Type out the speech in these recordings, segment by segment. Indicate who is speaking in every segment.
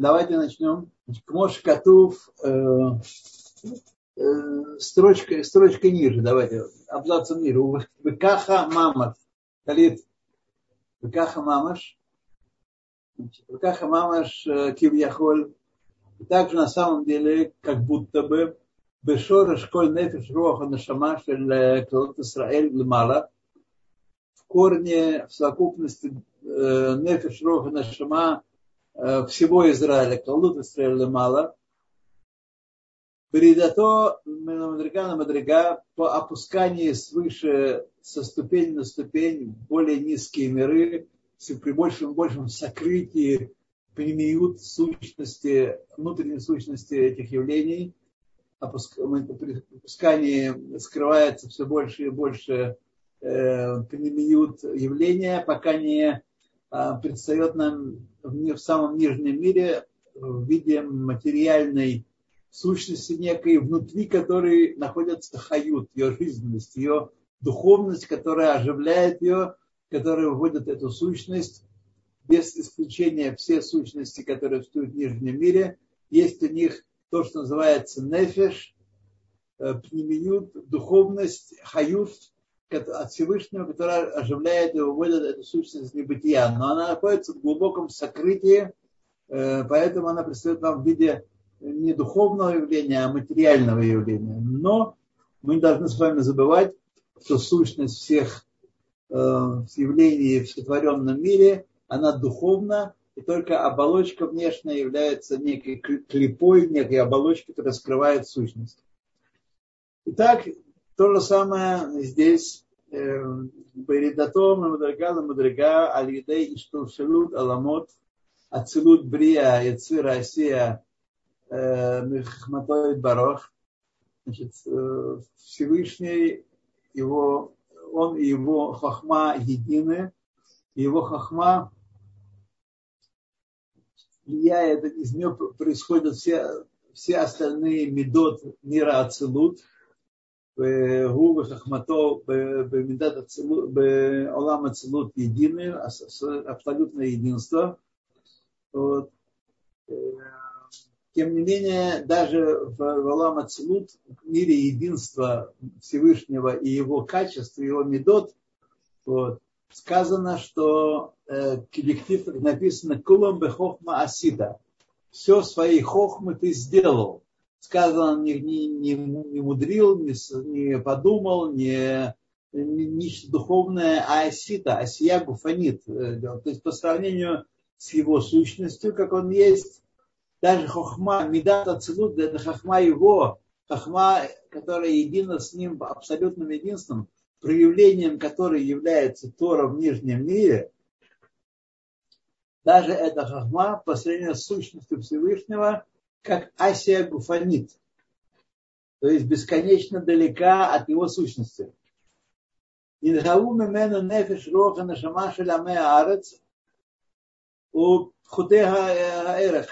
Speaker 1: давайте начнем. Кмош Катув, э, э, строчка, строчка ниже, давайте, абзацем ниже. Векаха Мамаш. Талит. Векаха Мамаш. Векаха Мамаш э, Кивьяхоль. Также на самом деле, как будто бы Бешора школь нефиш роха нашама шель Клалот Исраэль Лемала в корне, в совокупности нефиш роха нашама всего Израиля, Клалут Исраэль Лемала, Передато Мадрига на Мадрига по опускании свыше со ступени на ступень более низкие миры, при большем большем сокрытии пнемиют сущности, внутренней сущности этих явлений, опускании скрывается все больше и больше э, явления, пока не э, предстает нам в, самом нижнем мире в виде материальной сущности некой, внутри которой находится хают, ее жизненность, ее духовность, которая оживляет ее, которая выводит эту сущность. Без исключения все сущности, которые существуют в нижнем мире, есть у них то, что называется нефеш, э, пнемиют, духовность, хают от Всевышнего, которая оживляет и выводит эту сущность небытия. Но она находится в глубоком сокрытии, э, поэтому она предстает нам в виде не духовного явления, а материального явления. Но мы не должны с вами забывать, что сущность всех э, явлений в сотворенном мире – она духовна, и только оболочка внешняя является некой клепой, некой оболочкой, которая скрывает сущность. Итак, то же самое здесь. Беридатом, Мадрига, Мадрига, Алидей, Иштуршелут, Аламот, Ацилут, Брия, Яцир, Асия, Мехматоид, Барох. Значит, э, Всевышний, его, он и его хахма едины, и его хахма влияет, из нее происходят все, все остальные медот мира Ацелут, Губы Хахмато, Бемидат Ацелут, Олам Ацелут единый, абсолютное единство. Тем не менее, даже в Олам Ацелут, в мире единства Всевышнего и его качества, его медот, вот, сказано, что э, коллектив, написано, кулам бехохма асида. Все свои хохмы ты сделал. Сказано, не, не, не, не мудрил, не, не подумал, не, не нечто духовное, а асита, асия гуфанит. Э, то есть по сравнению с его сущностью, как он есть, даже хохма, медат ацелут, это хохма его, хохма, которая едина с ним абсолютным единством, проявлением которой является Тора в нижнем мире, даже эта хахма по сравнению с сущностью Всевышнего, как асия гуфанит, то есть бесконечно далека от его сущности. Инхау мемену нефеш роха нашама шеламе арец у хутеха эрех.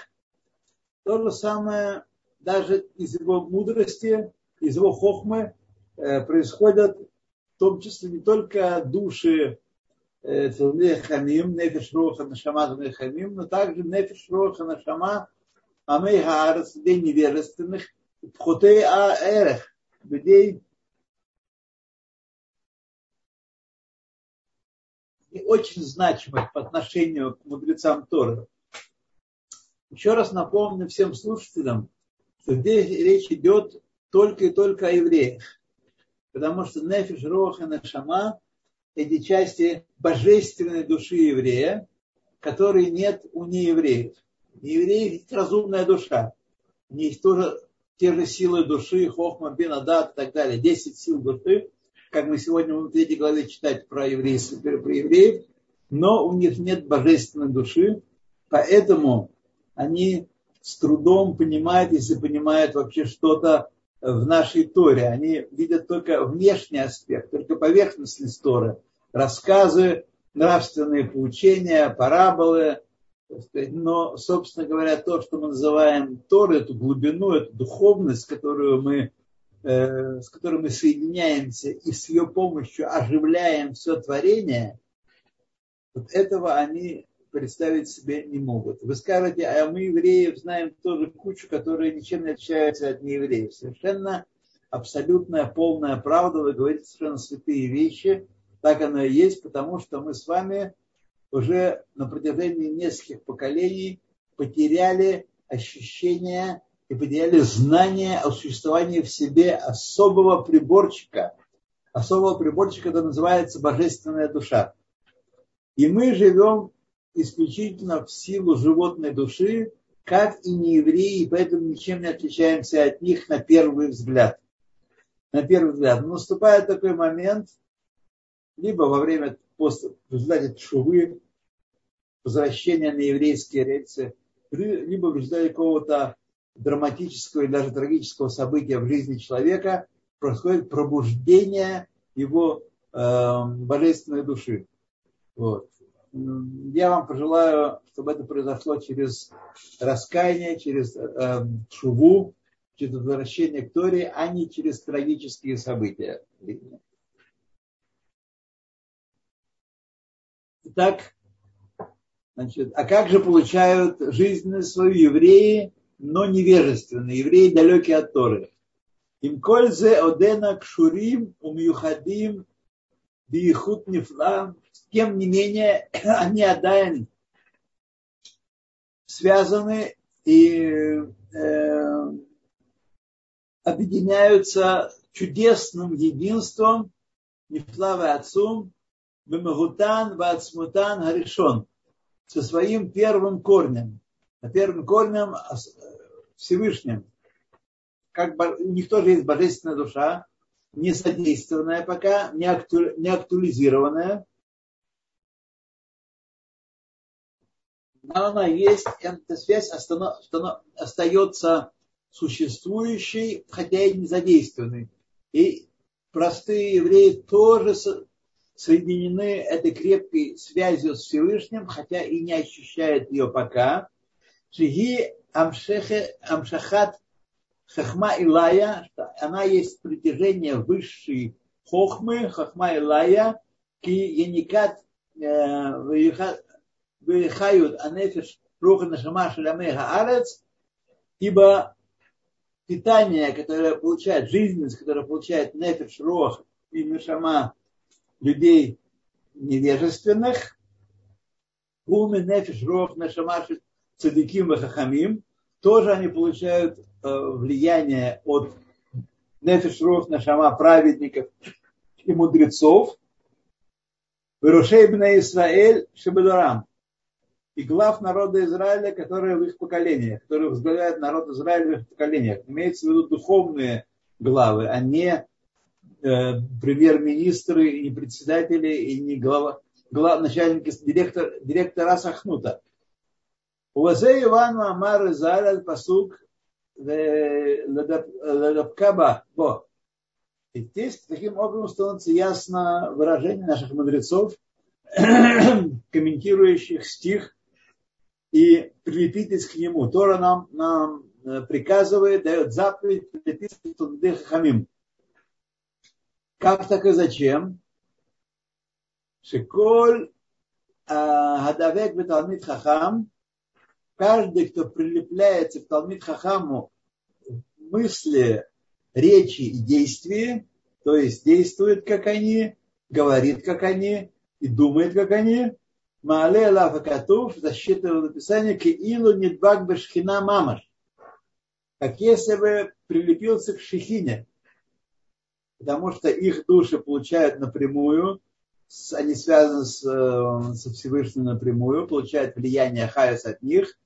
Speaker 1: То же самое даже из его мудрости, из его хохмы э, происходят в том числе не только души Хамим, Нефиш Роха Нашама Хамим, но также Нефиш Роха Нашама Амей Хаарас, людей невежественных, Пхотей Аэрех, людей и очень значимых по отношению к мудрецам Торы. Еще раз напомню всем слушателям, что здесь речь идет только и только о евреях потому что нефиш, рох и нашама – эти части божественной души еврея, которые нет у неевреев. Неевреев есть разумная душа. У них тоже те же силы души, хохма, бенадат и так далее. Десять сил души, как мы сегодня в третьей главе читать про, евреев, про евреев, но у них нет божественной души, поэтому они с трудом понимают, если понимают вообще что-то в нашей Торе. Они видят только внешний аспект, только поверхностность Торы. Рассказы, нравственные поучения, параболы. Но, собственно говоря, то, что мы называем Торой, эту глубину, эту духовность, которую мы, э, с которой мы соединяемся и с ее помощью оживляем все творение, вот этого они представить себе не могут. Вы скажете, а мы евреев знаем тоже кучу, которые ничем не отличаются от неевреев. Совершенно абсолютная полная правда, вы говорите совершенно святые вещи, так оно и есть, потому что мы с вами уже на протяжении нескольких поколений потеряли ощущение и потеряли знание о существовании в себе особого приборчика, особого приборчика, который называется божественная душа. И мы живем исключительно в силу животной души, как и не евреи, и поэтому ничем не отличаемся от них на первый взгляд. На первый взгляд. Но наступает такой момент, либо во время поста, в результате шувы, возвращения на еврейские рельсы, либо в результате какого-то драматического или даже трагического события в жизни человека происходит пробуждение его э, божественной души. Вот. Я вам пожелаю, чтобы это произошло через раскаяние, через э, шуву, через возвращение к Торе, а не через трагические события. Итак, значит, а как же получают жизнь свою евреи, но невежественные, евреи далекие от Торы? Им кользе одена кшурим умюхадим биихут нефла. Тем не менее, они один связаны и э, объединяются чудесным единством Нефлава Отцум, Бемагутан, Вацмутан, Гаришон, со своим первым корнем, первым корнем Всевышним. Как, у них тоже есть божественная душа, не задействованная пока, не, акту, не актуализированная. Но она есть, эта связь останов, остается существующей, хотя и не задействованной. И простые евреи тоже соединены этой крепкой связью с Всевышним, хотя и не ощущают ее пока. Шиги амшахат хахма илая, она есть притяжение высшей хохмы, хахма илая, ки яникат э, выхают анефиш руха нашама шалямеха арец, ибо питание, которое получает, жизненность, которая получает нефиш, рох и мишама людей невежественных, умы, нефиш, рох, мишама, цадиким и хахамим, тоже они получают э, влияние от нефиш, рох, нашама праведников и мудрецов, Вырушей Исраэль Шебедорам. И глав народа Израиля, которые в их поколениях, которые возглавляют народ Израиля в их поколениях. Имеется в виду духовные главы, а не премьер-министры, и не председатели, и не глава, глав, начальники, директор, директора Сахнута. Увазе Ивану Амар Израиль пасук Ледапкаба. И здесь таким образом становится ясно выражение наших мудрецов, комментирующих стих и прилепитесь к нему. Тора нам, нам э, приказывает, дает заповедь прилепиться к Хахамим. Как так и зачем? Шиколь Беталмид Хахам, каждый, кто прилепляется к Талмид Хахаму мысли, речи и действия, то есть действует, как они, говорит, как они, и думает, как они, Маале Алафа Катув засчитывал написание Киилу Нидбак Бешхина Мамаш. Как если бы прилепился к Шехине потому что их души получают напрямую, они связаны с, э, со Всевышним напрямую, получают влияние Хайес от них,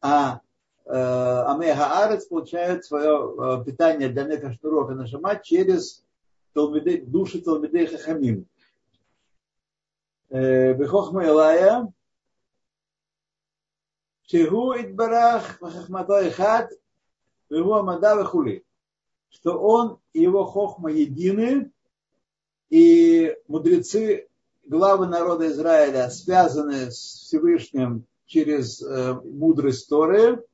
Speaker 1: а э, Амега Арес получает свое э, питание для Мекаштурок и Нашама через души Талмидей Хахамим. Бехохма Илая, Шигу Идбарах, Хахмато Ихад, Вегу Амада Вехули. Что он и его хохма едины, и мудрецы, главы народа Израиля связаны с Всевышним через э, мудрость Торы,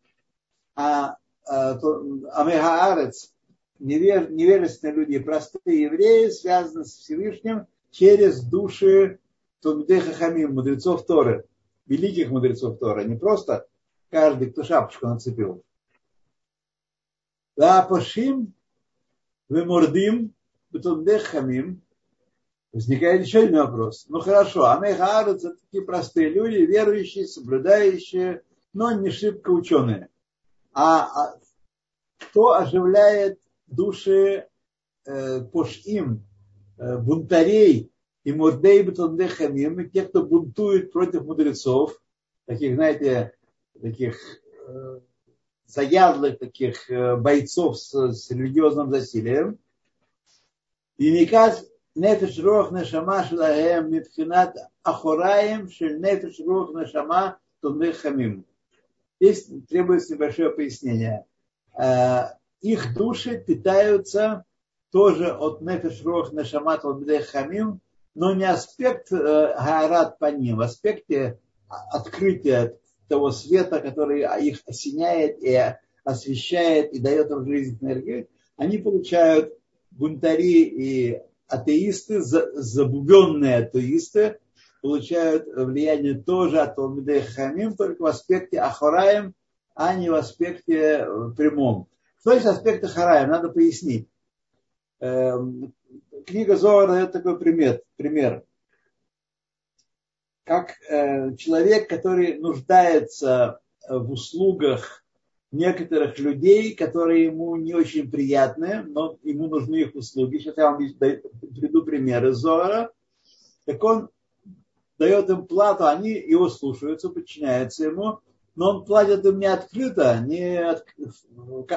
Speaker 1: а э, Амехаарец, невежественные люди, простые евреи, связаны с Всевышним через души Талмидей Хахамим, мудрецов Торы. великих мудрецов Тора, не просто каждый, кто шапочку нацепил. Да, вы мордим, хамим. Возникает еще один вопрос. Ну хорошо, а Мехаарец это такие простые люди, верующие, соблюдающие, но не шибко ученые. А, а кто оживляет души э, пошим, э, бунтарей и мордей бетондехамим, и тех, кто бунтует против мудрецов, таких, знаете, таких э, заядлых таких э, бойцов с, с религиозным засилием. И никак нефиш рох нешама шлагаем митхинат ахораем шель нефиш рох нешама хамим. Здесь требуется небольшое пояснение. Э, их души питаются тоже от нефиш рох нешама хамим, но не аспект гаарат по ним, в аспекте открытия того света, который их осеняет и освещает и дает им жизнь энергию, они получают бунтари и атеисты, забубенные атеисты, получают влияние тоже от Талмидей Хамим, только в аспекте Ахараем, а не в аспекте э, прямом. Что есть аспект Ахараем? Надо пояснить. Эм, книга Зора дает такой пример. пример как э, человек, который нуждается в услугах некоторых людей, которые ему не очень приятны, но ему нужны их услуги. Сейчас я вам приведу примеры Зора. Так он дает им плату, они его слушаются, подчиняются ему, но он платит им не открыто, не от,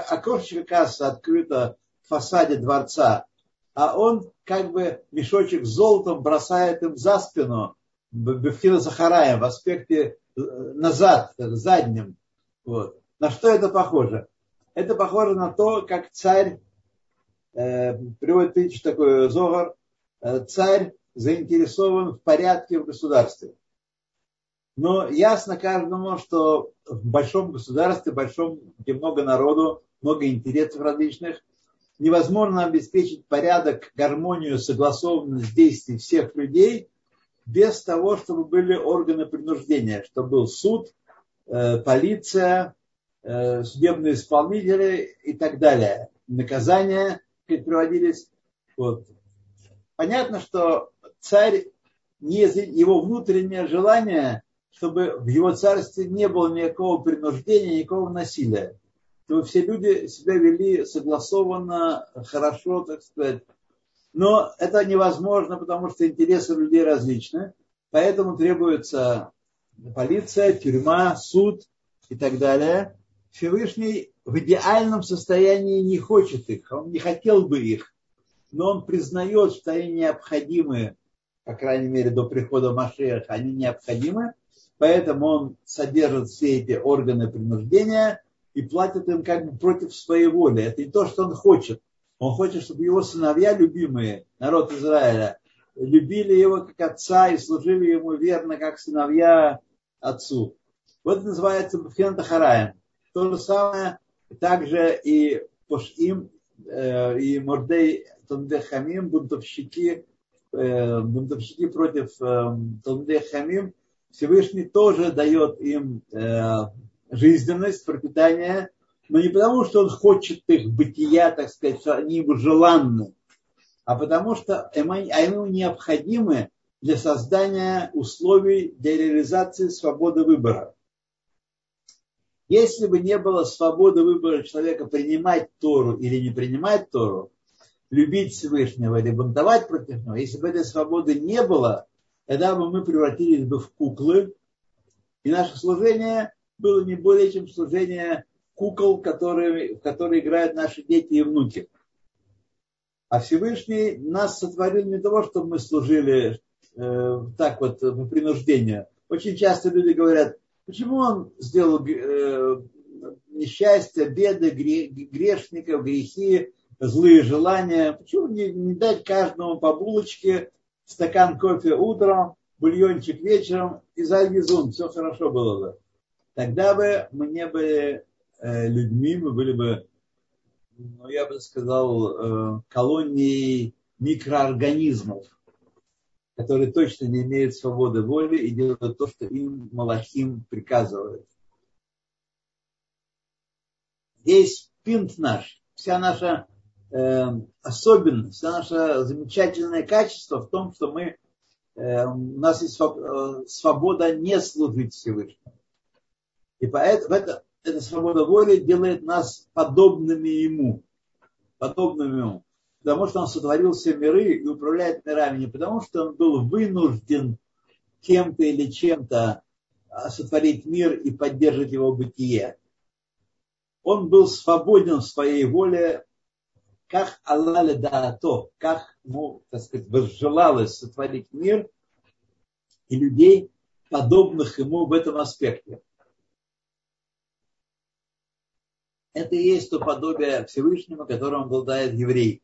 Speaker 1: окошечко кассы открыто в фасаде дворца, а он как бы мешочек с золотом бросает им за спину, Бефхина Захарая в аспекте э, назад, задним. Вот. На что это похоже? Это похоже на то, как царь, э, приводит притчу такой Зогар, э, царь заинтересован в порядке в государстве. Но ясно каждому, что в большом государстве, большом, где много народу, много интересов различных, невозможно обеспечить порядок, гармонию, согласованность действий всех людей без того, чтобы были органы принуждения, чтобы был суд, э, полиция, э, судебные исполнители и так далее. Наказания приводились. Вот. Понятно, что царь, не его внутреннее желание, чтобы в его царстве не было никакого принуждения, никакого насилия. Чтобы все люди себя вели согласованно, хорошо, так сказать, но это невозможно, потому что интересы людей различны. Поэтому требуется полиция, тюрьма, суд и так далее. Всевышний в идеальном состоянии не хочет их, он не хотел бы их, но он признает, что они необходимы, по крайней мере, до прихода Машеха, они необходимы, поэтому он содержит все эти органы принуждения и платит им как бы против своей воли. Это не то, что он хочет. Он хочет, чтобы его сыновья любимые, народ Израиля, любили его как отца и служили ему верно, как сыновья отцу. Вот это называется Бхен Тахараем. То же самое также и Пошим, э, и Мордей Тандехамим, бунтовщики, э, бунтовщики против э, Тандехамим, Всевышний тоже дает им жизненность, пропитание, но не потому, что он хочет их бытия, так сказать, что они ему желанны, а потому что они ему необходимы для создания условий для реализации свободы выбора. Если бы не было свободы выбора человека принимать Тору или не принимать Тору, любить Всевышнего или бунтовать против него, если бы этой свободы не было, тогда бы мы превратились бы в куклы, и наше служение было не более чем служение кукол, которые, в которые играют наши дети и внуки. А Всевышний нас сотворил не того, чтобы мы служили э, так вот по принуждению. Очень часто люди говорят, почему он сделал э, несчастье, беды, грешников, грехи, злые желания. Почему не, не дать каждому по булочке, стакан кофе утром, бульончик вечером и зальгизун, все хорошо было бы. Тогда бы мы не были людьми, мы были бы, ну, я бы сказал, э, колонией микроорганизмов, которые точно не имеют свободы воли и делают то, что им Малахим приказывает. Весь пинт наш, вся наша э, особенность, вся наша замечательное качество в том, что мы, э, у нас есть э, свобода не служить Всевышнему. И поэтому это, эта свобода воли делает нас подобными ему. Подобными ему потому что он сотворил все миры и управляет мирами не потому, что он был вынужден кем-то или чем-то а, сотворить мир и поддерживать его бытие. Он был свободен в своей воле, как Аллах даато, как ему, так сказать, возжелалось сотворить мир и людей, подобных ему в этом аспекте. Это и есть то подобие Всевышнего, которым обладает еврей.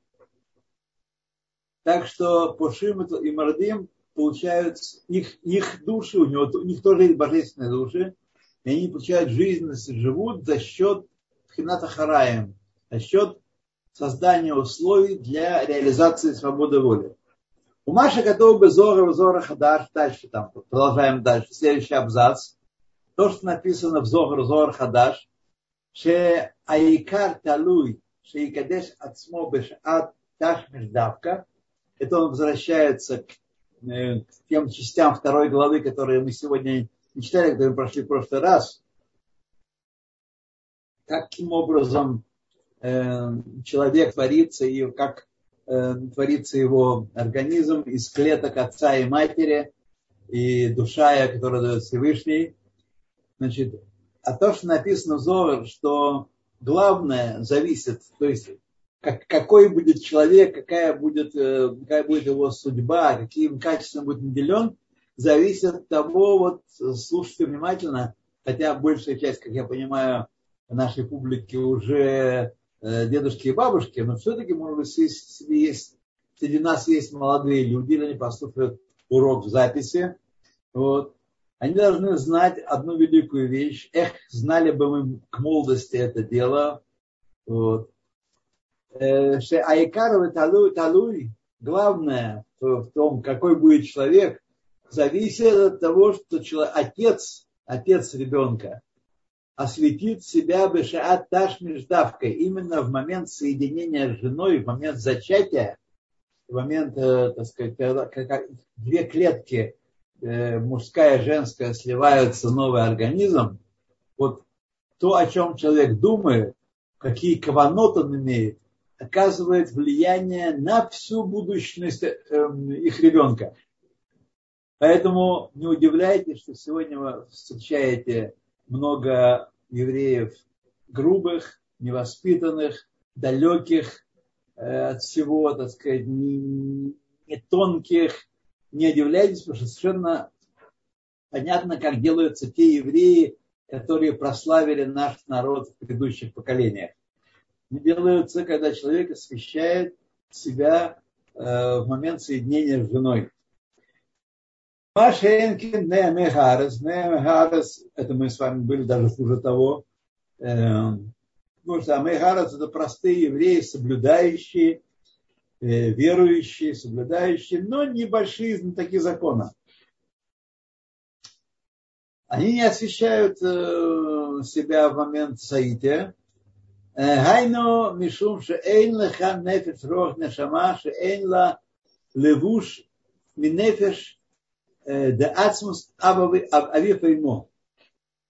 Speaker 1: Так что Пушим и Мардим получают их, их души, у, него, у них тоже есть божественные души, и они получают жизненность живут за счет Хината Хараем, за счет создания условий для реализации свободы воли. У Маши готов бы Зора, Зора Хадаш, дальше там, продолжаем дальше, следующий абзац. То, что написано в Зохар, Зор Хадаш, Талуй, ше Икадеш Ацмо Бешаат Таш Междавка, это он возвращается к, к тем частям второй главы, которые мы сегодня не читали, которые мы прошли в прошлый раз. Каким образом э, человек творится и как э, творится его организм из клеток отца и матери и душа, которая дает Всевышний. Значит, а то, что написано в Зор, что главное зависит, то есть как, какой будет человек, какая будет, э, какая будет его судьба, каким качеством будет наделен, зависит от того, вот слушайте внимательно, хотя большая часть, как я понимаю, нашей публики уже э, дедушки и бабушки, но все-таки, может быть, есть, есть, среди нас есть молодые люди, они послушают урок в записи. Вот. Они должны знать одну великую вещь. Эх, знали бы мы к молодости это дело. Вот Айкарова талуй, талуй, главное в том, какой будет человек, зависит от того, что человек, отец, отец ребенка осветит себя бешаат таш междавкой именно в момент соединения с женой, в момент зачатия, в момент, э, так сказать, когда, когда две клетки, э, мужская и женская, сливаются новый организм, вот то, о чем человек думает, какие каванот он имеет, оказывает влияние на всю будущность эм, их ребенка. Поэтому не удивляйтесь, что сегодня вы встречаете много евреев грубых, невоспитанных, далеких э, от всего, так сказать, не тонких. Не удивляйтесь, потому что совершенно понятно, как делаются те евреи, которые прославили наш народ в предыдущих поколениях делаются, когда человек освещает себя э, в момент соединения с женой. Машенкин Немехарес. Немехарес, это мы с вами были даже хуже того. Э, потому что Амехарес это простые евреи, соблюдающие, Э, верующие, соблюдающие, но небольшие знатоки закона. Они не освещают э, себя в момент саите. Э, Гайно мишум ше эйн леха нефеш рох нешама ше эйн ла левуш минефеш де ацмус а, авив ему.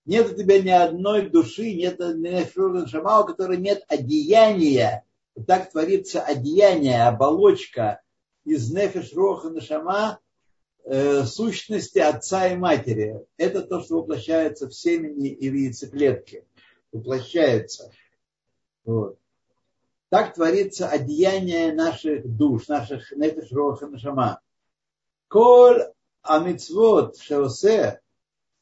Speaker 1: Нет у тебя ни одной души, нет нефеш рох нешама, у которой нет одеяния так творится одеяние, оболочка из нефиш роха нашама э, сущности отца и матери. Это то, что воплощается в семени и в яйцеклетке. Воплощается. Вот. Так творится одеяние наших душ, наших нефиш роха нашама. Коль амитсвот шеосе,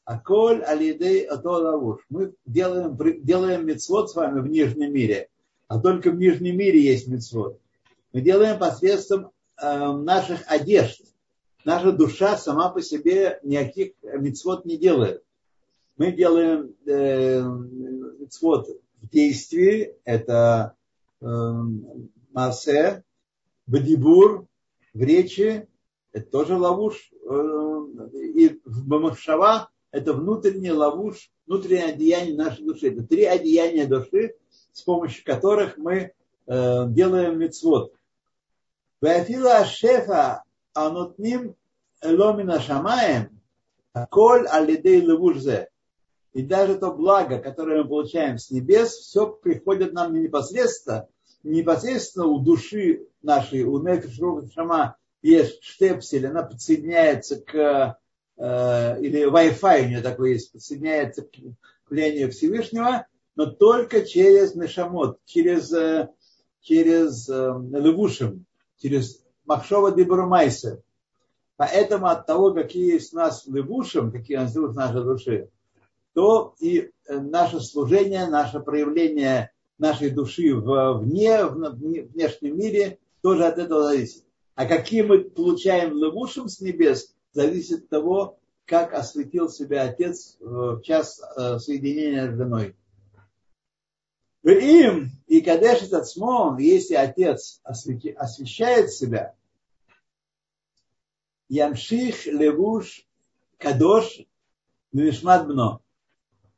Speaker 1: а коль алидей лавуш. Мы делаем, делаем мицвод с вами в нижнем мире, а только в нижнем мире есть мицвод. Мы делаем посредством э, наших одежд. Наша душа сама по себе никаких мицвод не делает. Мы делаем э, мицвод в действии, это э, масе, бадибур, в речи, это тоже ловуш. И Бамашава это внутренний ловуш, внутреннее одеяние нашей души. Это три одеяния души, с помощью которых мы делаем мецвод. Вафила шефа анутним ломина шамаем, коль алидей левужзе. И даже то благо, которое мы получаем с небес, все приходит нам не непосредственно, не непосредственно у души нашей, у Нефиш Шама есть штепсель, она подсоединяется к, э, или Wi-Fi у нее такой есть, подсоединяется к влиянию Всевышнего, но только через Нешамот, через, э, через э, Левушим, через Махшова Дебурмайса. Поэтому от того, какие есть у нас левушим, какие у нас в нашей душе, то и э, наше служение, наше проявление нашей души вне, в внешнем мире тоже от этого зависит. А какие мы получаем левушим с небес, зависит от того, как осветил себя Отец в час э, соединения с женой. Им и Кадеш этот смон, если Отец освещает себя, Ямших левуш кадош Мишмат Бно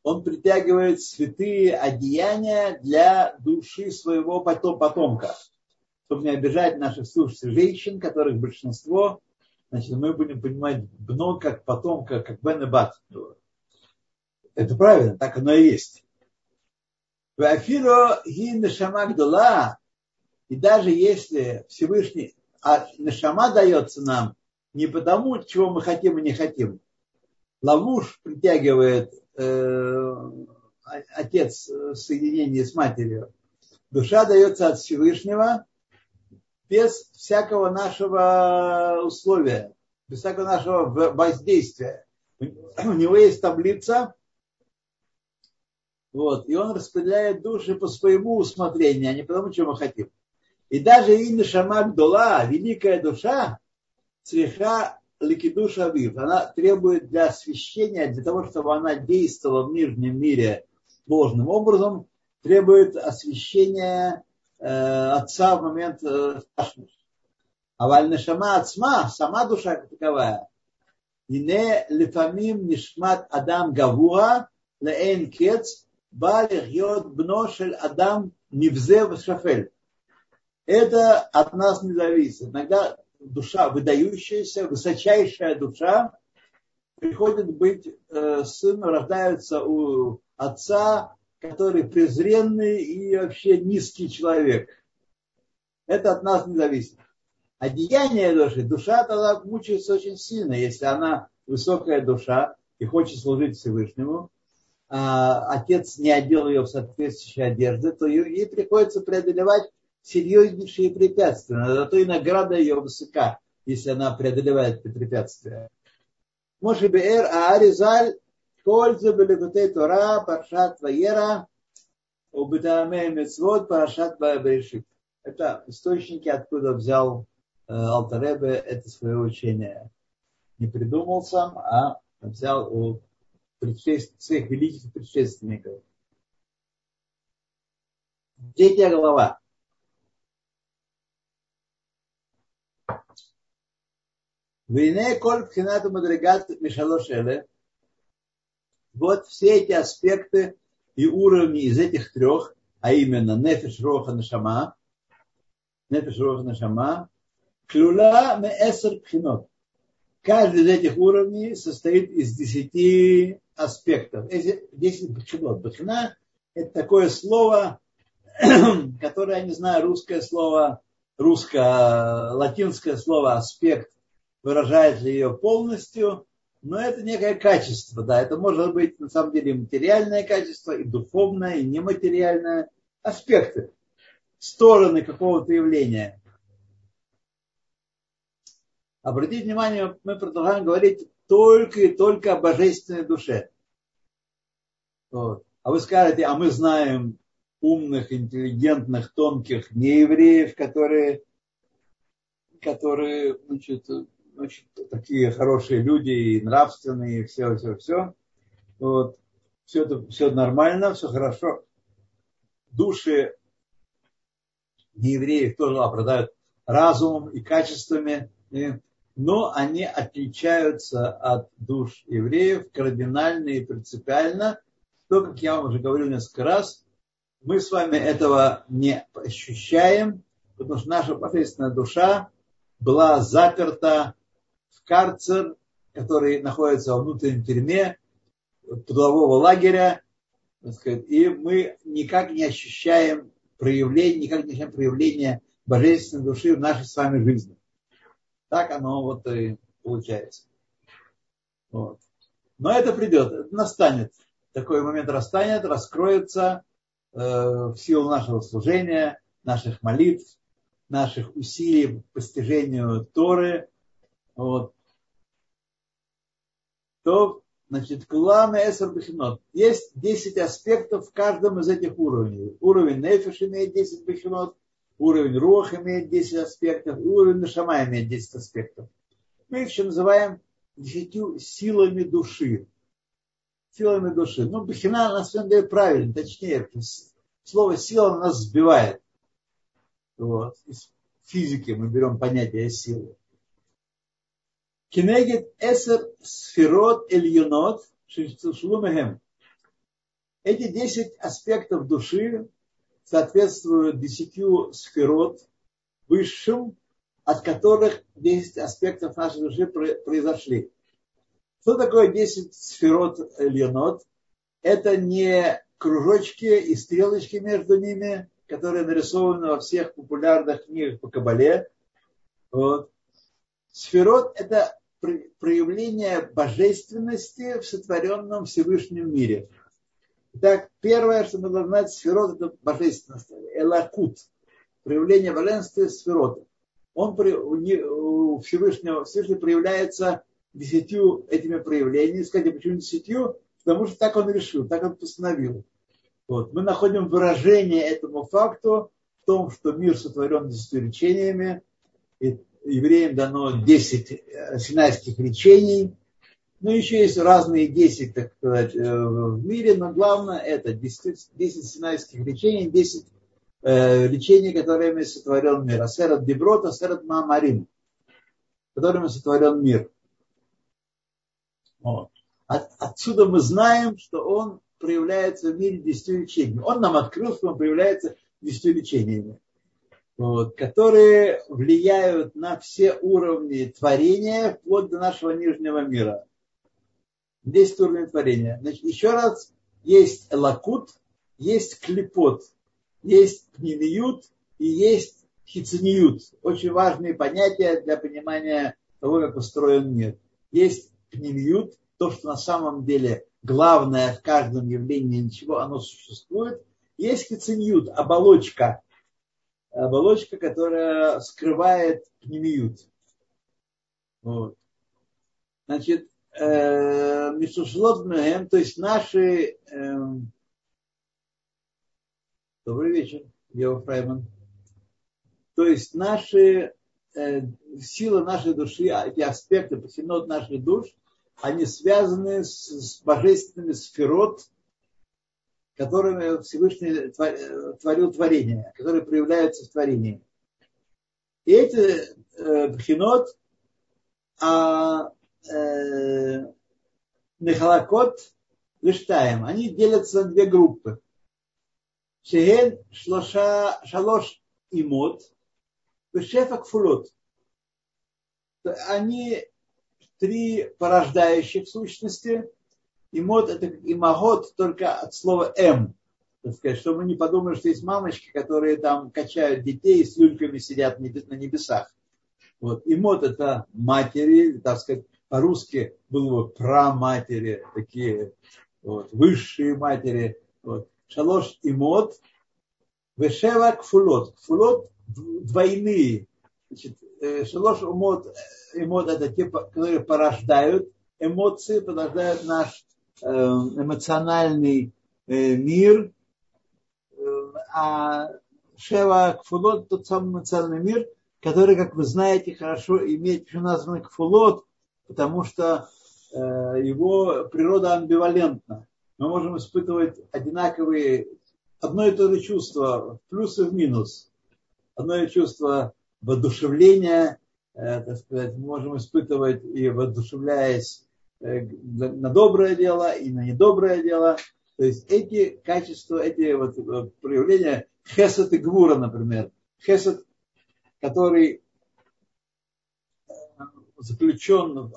Speaker 1: он притягивает святые одеяния для души своего потомка. Чтобы не обижать наших слушателей женщин, которых большинство, значит, мы будем понимать бно как потомка, как бен и бат. Это правильно, так оно и есть. Афиро ги нешама и даже если Всевышний, а нешама дается нам не потому, чего мы хотим и не хотим. Лавуш притягивает Э, отец соединения с матерью. Душа дается от Всевышнего без всякого нашего условия, без всякого нашего воздействия. У него есть таблица, вот, и он распределяет души по своему усмотрению, а не потому, что мы хотим. И даже имя Шамак великая душа, цвеха Ликидуша Авив, она требует для освящения, для того, чтобы она действовала в нижнем мире должным образом, требует освящения отца в момент э, А вальнешама отсма, сама душа как таковая, и не лефамим нишмат адам гавуа леэн кец балих йод бно шель адам нивзе шафель. Это от нас не зависит. Иногда душа, выдающаяся, высочайшая душа, приходит быть э, сыном, рождается у отца, который презренный и вообще низкий человек. Это от нас не зависит. А деяние души, душа тогда мучается очень сильно, если она высокая душа и хочет служить Всевышнему, а отец не одел ее в соответствующей одежды, то ей приходится преодолевать серьезнейшие препятствия, зато и награда ее высока, если она преодолевает эти препятствия. Моше Беэр Ааризаль Кольза Белекутей Тора Паршат Ваера Убитаме Мецвод Паршат Ваебрешит. Это источники, откуда взял э, Алтаребе это свое учение. Не придумал сам, а взял у своих великих предшественников. Третья глава. Вине коль пхинату мадригат мишалош Вот все эти аспекты и уровни из этих трех, а именно нефиш роха нашама, нефиш роха нашама, клюла ме эсер пхинот. Каждый из этих уровней состоит из десяти аспектов. Десять бхинот. Бхина – это такое слово, которое, я не знаю, русское слово, русское, латинское слово аспект выражает ли ее полностью, но это некое качество, да, это может быть на самом деле материальное качество, и духовное, и нематериальное, аспекты, стороны какого-то явления. Обратите внимание, мы продолжаем говорить только и только о божественной душе. Вот. А вы скажете, а мы знаем умных, интеллигентных, тонких неевреев, которые, которые значит, очень такие хорошие люди и нравственные, и все, все, все. Вот. Все это все нормально, все хорошо. Души неевреев тоже обладают разумом и качествами. И но они отличаются от душ евреев кардинально и принципиально. То, как я вам уже говорил несколько раз, мы с вами этого не ощущаем, потому что наша божественная душа была заперта карцер, который находится во внутренней тюрьме трудового лагеря, и мы никак не ощущаем проявление, никак не ощущаем проявления божественной души в нашей с вами жизни. Так оно вот и получается. Вот. Но это придет, это настанет. Такой момент расстанет, раскроется э, в силу нашего служения, наших молитв, наших усилий по постижению Торы. Вот. То, значит, кланы эсер бахинот. Есть 10 аспектов в каждом из этих уровней. Уровень нефиш имеет 10 бахинот, Уровень рух имеет 10 аспектов, уровень нашама имеет 10 аспектов. Мы их еще называем десятью силами души. Силами души. Ну, бахина на самом деле правильно, точнее, слово сила нас сбивает. Вот. Из физики мы берем понятие силы. Кинегет эсер сферот эльюнот шлумехем. Эти десять аспектов души соответствуют десятью сферот высшим, от которых 10 аспектов нашей души произошли. Что такое 10 сферот ленот? Это не кружочки и стрелочки между ними, которые нарисованы во всех популярных книгах по Кабале. Вот. Сферот – это проявление божественности в сотворенном Всевышнем мире. Итак, первое, что мы должны знать, сферот это божественность, элакут, проявление божественности сферота. Он у Всевышнего, Всевышний проявляется десятью этими проявлениями. Скажите, почему десятью? Потому что так он решил, так он постановил. Вот. Мы находим выражение этому факту в том, что мир сотворен десятью речениями, и евреям дано десять э, синайских речений – ну, еще есть разные 10, так сказать, э, в мире, но главное это 10, 10 синайских лечений, 10 э, лечений, которыми сотворен мир. Асерат Деброт, Асерат Маамарим, которыми сотворен мир. Вот. От, отсюда мы знаем, что он проявляется в мире десятью лечениями. Он нам открыл, что он проявляется десятью лечениями, вот, которые влияют на все уровни творения, вплоть до нашего нижнего мира. 10 уровней творения. Значит, еще раз, есть лакут, есть клепот, есть пнемиют и есть хицениют. Очень важные понятия для понимания того, как устроен мир. Есть пнемиют, то, что на самом деле главное в каждом явлении, ничего, оно существует. Есть хицениют, оболочка, оболочка, которая скрывает пнемиют. Вот. Значит, Мишушлот то есть наши... Эм, добрый вечер, Ева Фрайман. То есть наши э, силы нашей души, эти аспекты, посинот наших душ, они связаны с, с божественными сферот, которыми Всевышний творил творение, которые проявляются в творении. И эти э, бхинот, а э, Лиштаем. Они делятся на две группы. Шеген шлоша шалош имот, шефа кфулот. Они три порождающих сущности. Имот это имагот только от слова м. Так сказать, чтобы мы не подумали, что есть мамочки, которые там качают детей и с люльками сидят на небесах. Вот. Имот это матери, так сказать, по-русски было бы праматери, такие вот, высшие матери. Вот. Шалош и мод, вешева кфулот. Кфулот двойные. Значит, э, шалош умот, эмод это те, которые порождают эмоции, порождают наш э, эмоциональный э, мир. А Шева Кфулот тот самый эмоциональный мир, который, как вы знаете, хорошо имеет, еще назван Кфулот, потому что э, его природа амбивалентна. Мы можем испытывать одинаковые, одно и то же чувство, в плюс и в минус. Одно и чувство воодушевления, э, так сказать, можем испытывать и воодушевляясь э, на доброе дело и на недоброе дело. То есть эти качества, эти вот э, проявления хесед и гвура, например. Хесед, который заключен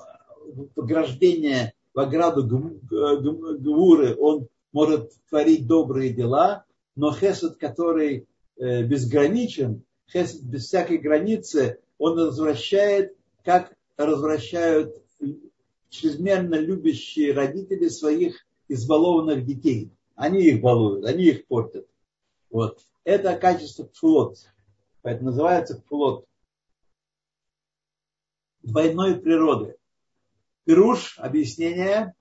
Speaker 1: в пограждение в ограду гвуры, он может творить добрые дела, но хесед, который безграничен, хесед без всякой границы, он развращает, как развращают чрезмерно любящие родители своих избалованных детей. Они их балуют, они их портят. Вот. Это качество флот. Поэтому называется флот. Двойной природы. Пируш, объяснение.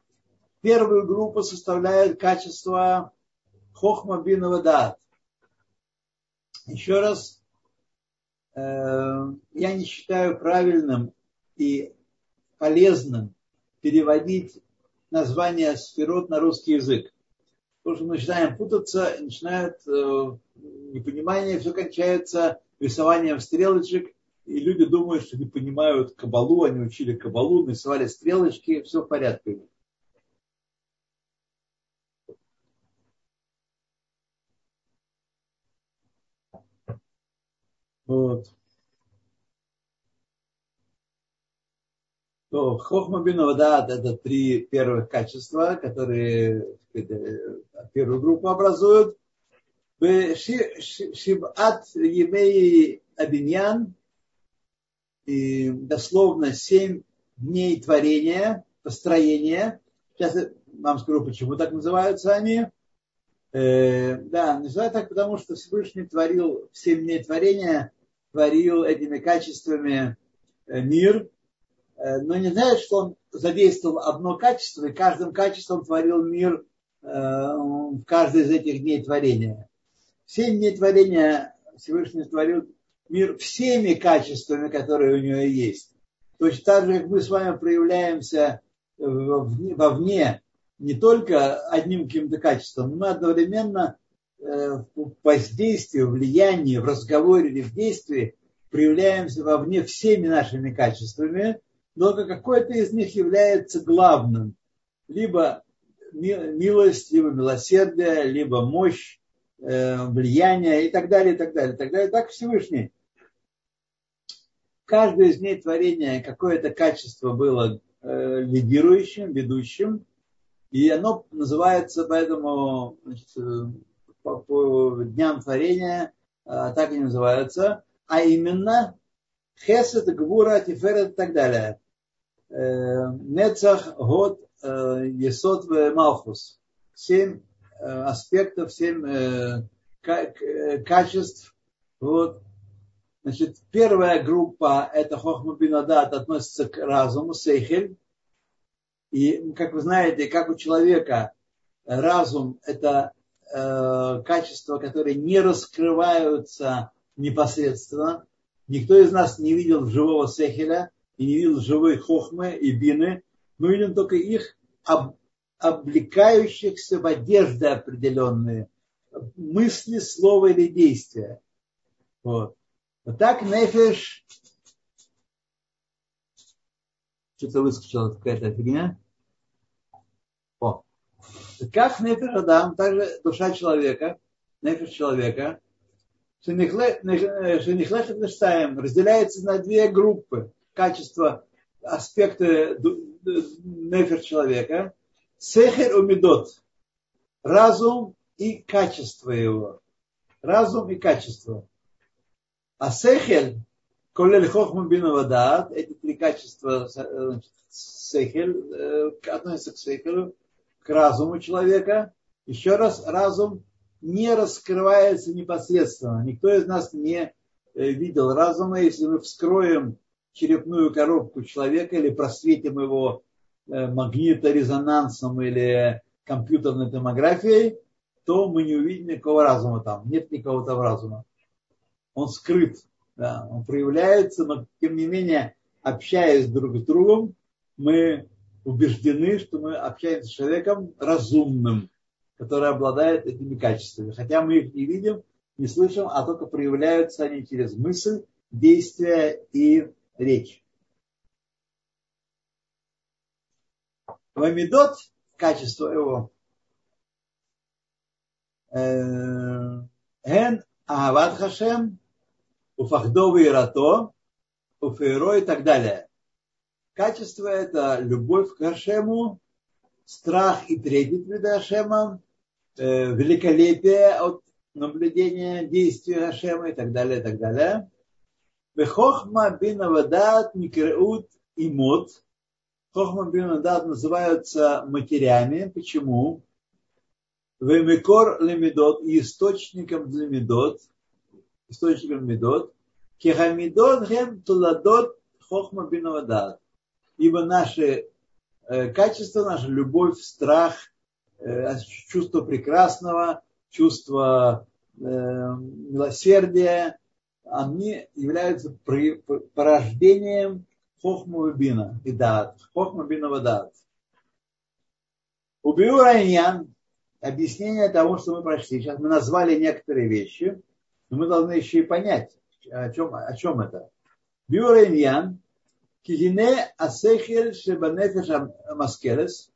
Speaker 1: Первую группу составляет качество хохма дат. Еще раз, э, я не считаю правильным и полезным переводить название сферот на русский язык. Потому что мы начинаем путаться, начинает э, непонимание, все кончается рисованием стрелочек, и люди думают, что не понимают кабалу, они учили кабалу, нарисовали стрелочки, все в порядке. Вот. То хохма бинавадат это три первых качества, которые первую группу образуют. Шибат Емей Абиньян, и дословно семь дней творения, построения. Сейчас я вам скажу, почему так называются они. Э, да, называют так, потому что Всевышний творил в семь дней творения, творил этими качествами э, мир – Э, но не знает, что он задействовал одно качество, и каждым качеством творил мир э, в каждый из этих дней творения. Семь дней творения Всевышний творил мир всеми качествами, которые у него есть. Точно так же, как мы с вами проявляемся вовне, не только одним каким-то качеством, но одновременно э, в воздействии, в влиянии, в разговоре или в действии проявляемся вовне всеми нашими качествами – но какое-то из них является главным. Либо милость, либо милосердие, либо мощь, э, влияние и так далее, и так далее, и так далее. Так Всевышний. Каждое из дней творения какое-то качество было э, лидирующим, ведущим, и оно называется поэтому значит, э, по, по дням творения так и называются, а именно Хесед, Гвура, Тиферет и так далее. Нецах, Год, Есот, Малхус. Семь аспектов, семь качеств. Вот. Значит, первая группа, это Хохма Бинадат, относится к разуму, Сейхель. И, как вы знаете, как у человека разум – это э, качества, которые не раскрываются непосредственно, Никто из нас не видел живого Сехеля и не видел живой Хохмы и Бины. Мы видим только их об, облекающихся в одежды определенные. Мысли, слова или действия. Вот. Вот так Нефеш что-то выскочила какая-то фигня. О. Как Нефеш Адам, также душа человека, Нефеш человека, Шенихлехет Нештаем разделяется на две группы. Качество, аспекты нефер человека. Сехер умидот. Разум и качество его. Разум и качество. А сехель, колель хохму бинавадат, эти три качества сехель э, относятся к сехелю, к разуму человека. Еще раз, разум не раскрывается непосредственно. Никто из нас не э, видел разума. Если мы вскроем черепную коробку человека или просветим его э, магниторезонансом или компьютерной томографией, то мы не увидим никакого разума там. Нет никакого там разума. Он скрыт. Да, он проявляется, но тем не менее, общаясь друг с другом, мы убеждены, что мы общаемся с человеком разумным которые обладают этими качествами. Хотя мы их не видим, не слышим, а только проявляются они через мысль, действия и речь. Вамидот, качество его, э, Ген Агават Хашем, Уфахдовый Рато, Уфейро и так далее. Качество это любовь к Хашему, страх и трепет перед Хашемом, великолепие от наблюдения действия Хашема и так далее, и так далее. Бехохма бин авадат микреут и мод. Хохма бин авадат называются матерями. Почему? Вемикор лемидот источником для медот. Источником медот. Кехамидот хем туладот хохма бин авадат. Ибо наши э, качества, наша любовь, страх, э, чувство прекрасного, чувство э, милосердия, они являются порождением хохма бина и дат. Хохма бина вадат. Убью Райнян, объяснение того, что мы прошли. Сейчас мы назвали некоторые вещи, но мы должны еще и понять, о чем, о чем это. Бюреньян, килине асехель шебанефеш маскелес,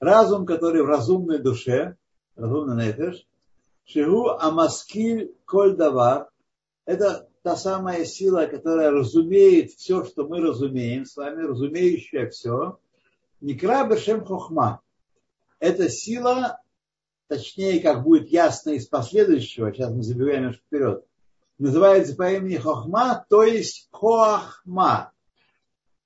Speaker 1: разум, который в разумной душе, разумный нефеш, шигу амаскиль коль это та самая сила, которая разумеет все, что мы разумеем с вами, разумеющая все. Никра бешем хохма. Это сила, точнее, как будет ясно из последующего, сейчас мы забегаем немножко вперед, называется по имени хохма, то есть коахма.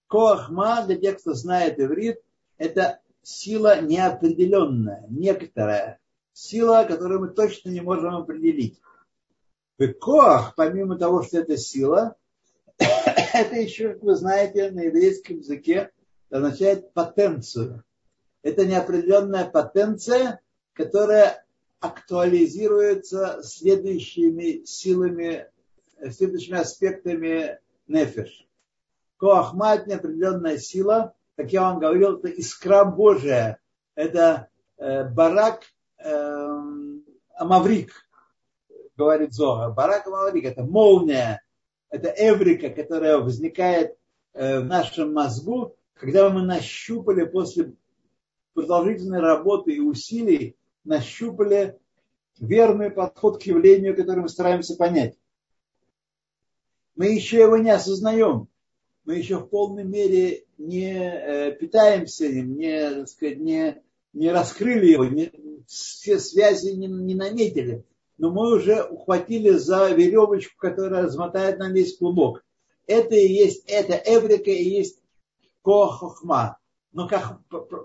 Speaker 1: Коахма, для тех, кто знает иврит, это сила неопределенная, некоторая. Сила, которую мы точно не можем определить. Коах, помимо того, что это сила, это еще, как вы знаете, на еврейском языке означает потенцию. Это неопределенная потенция, которая актуализируется следующими силами, следующими аспектами нефеш. Коахмат – неопределенная сила, как я вам говорил, это искра Божия, это э, барак э, амаврик, говорит Зоха. Барак Маврик – это молния, это эврика, которая возникает э, в нашем мозгу, когда мы нащупали после продолжительной работы и усилий, нащупали верный подход к явлению, которое мы стараемся понять. Мы еще его не осознаем. Мы еще в полной мере не э, питаемся им, не, так сказать, не, не раскрыли его, не, все связи не, не наметили но мы уже ухватили за веревочку, которая размотает нам весь клубок. Это и есть, это эврика и есть кохохма. Но как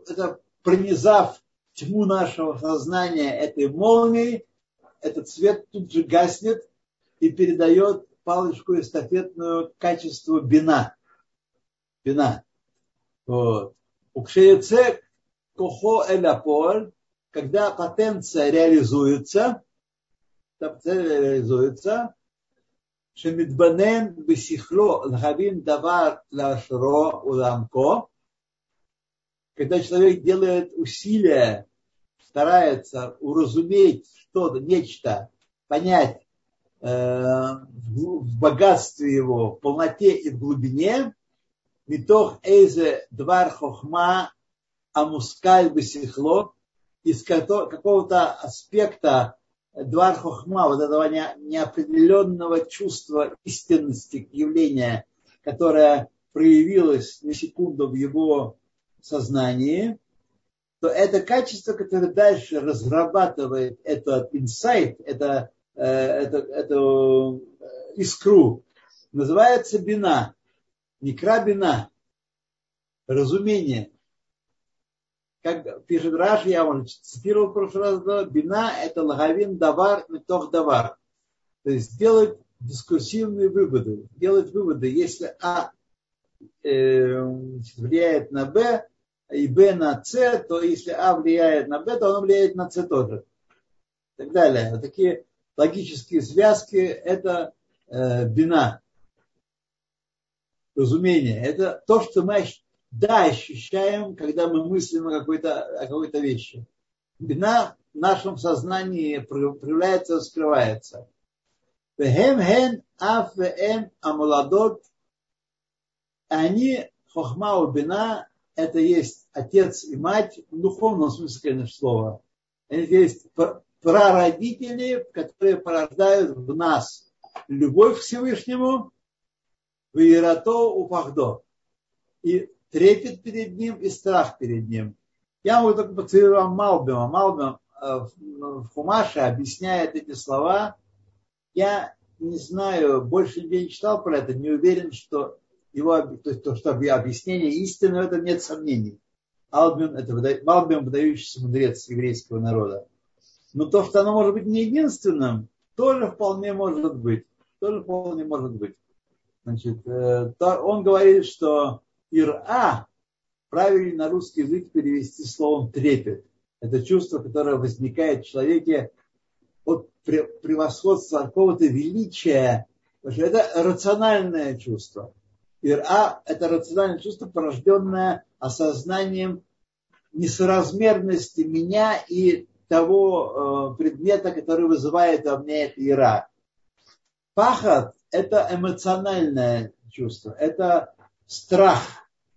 Speaker 1: это пронизав тьму нашего сознания этой молнией, этот свет тут же гаснет и передает палочку эстафетную качеству бина вина. Вот. Кохо эляполь, когда потенция реализуется, потенция реализуется, Шемидбанен бисихло лхавин давар лашро уламко, когда человек делает усилия, старается уразуметь что-то, нечто, понять э, в богатстве его, в полноте и в глубине, митох эйзе двар хохма амускаль бесихло, из какого-то аспекта Двар Хохма, вот этого неопределенного чувства истинности явления, которое проявилось на секунду в его сознании, то это качество, которое дальше разрабатывает этот инсайт, это, э, это, эту искру, называется бина, некра бина, разумение как пишет Раш, я вам цитировал в прошлый раз, бина это лагавин давар метох давар. То есть делать дискуссивные выводы, делать выводы, если А э, влияет на Б, и Б на С, то если А влияет на Б, то оно влияет на С тоже. И так далее. Вот такие логические связки это э, бина. Разумение. Это то, что мы да, ощущаем, когда мы мыслим о какой-то, о какой-то вещи. Бина в нашем сознании проявляется, скрывается. Вехем хен аф веем амуладот. Они, хохма бина, это есть отец и мать, в духовном смысле, конечно, слова. Это есть прародители, которые порождают в нас любовь к Всевышнему, в Иерато Упахдо. И трепет перед ним и страх перед ним. Я могу только поцитировать вам Малбима. Малбим э, в Хумаше объясняет эти слова. Я не знаю, больше нигде не читал про это, не уверен, что его, то, есть то, что объяснение истины, в этом нет сомнений. Албин это Малбим, выдающийся мудрец еврейского народа. Но то, что оно может быть не единственным, тоже вполне может быть. Тоже вполне может быть. Значит, э, он говорит, что ира правильно на русский язык перевести словом трепет. Это чувство, которое возникает в человеке от превосходства, от какого-то величия. Это рациональное чувство. Ира – это рациональное чувство, порожденное осознанием несоразмерности меня и того э, предмета, который вызывает во мне ира. Пахот – это эмоциональное чувство, это страх.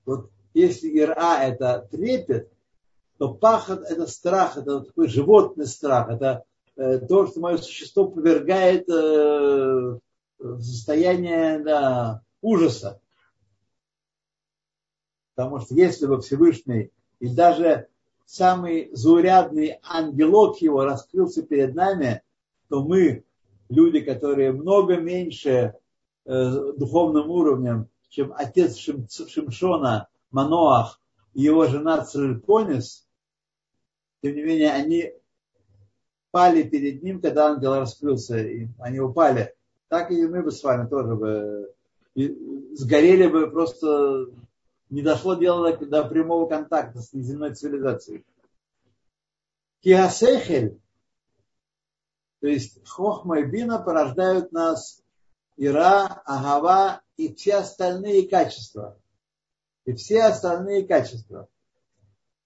Speaker 1: Вот если ира – это трепет, то пахот – это страх, это такой животный страх, это э, то, что мое существо повергает э, в состояние да, ужаса. Потому что если бы Всевышний и даже самый заурядный ангелок его раскрылся перед нами, то мы, люди, которые много меньше э, духовным уровнем, чем отец Шим, Шимшона, Маноах и его жена Црильпонис, тем не менее, они пали перед ним, когда ангел раскрылся, и они упали. Так и мы бы с вами тоже бы сгорели бы просто не дошло дело до прямого контакта с неземной цивилизацией. Киасехель, то есть хохма и бина порождают нас ира, агава и все остальные качества. И все остальные качества.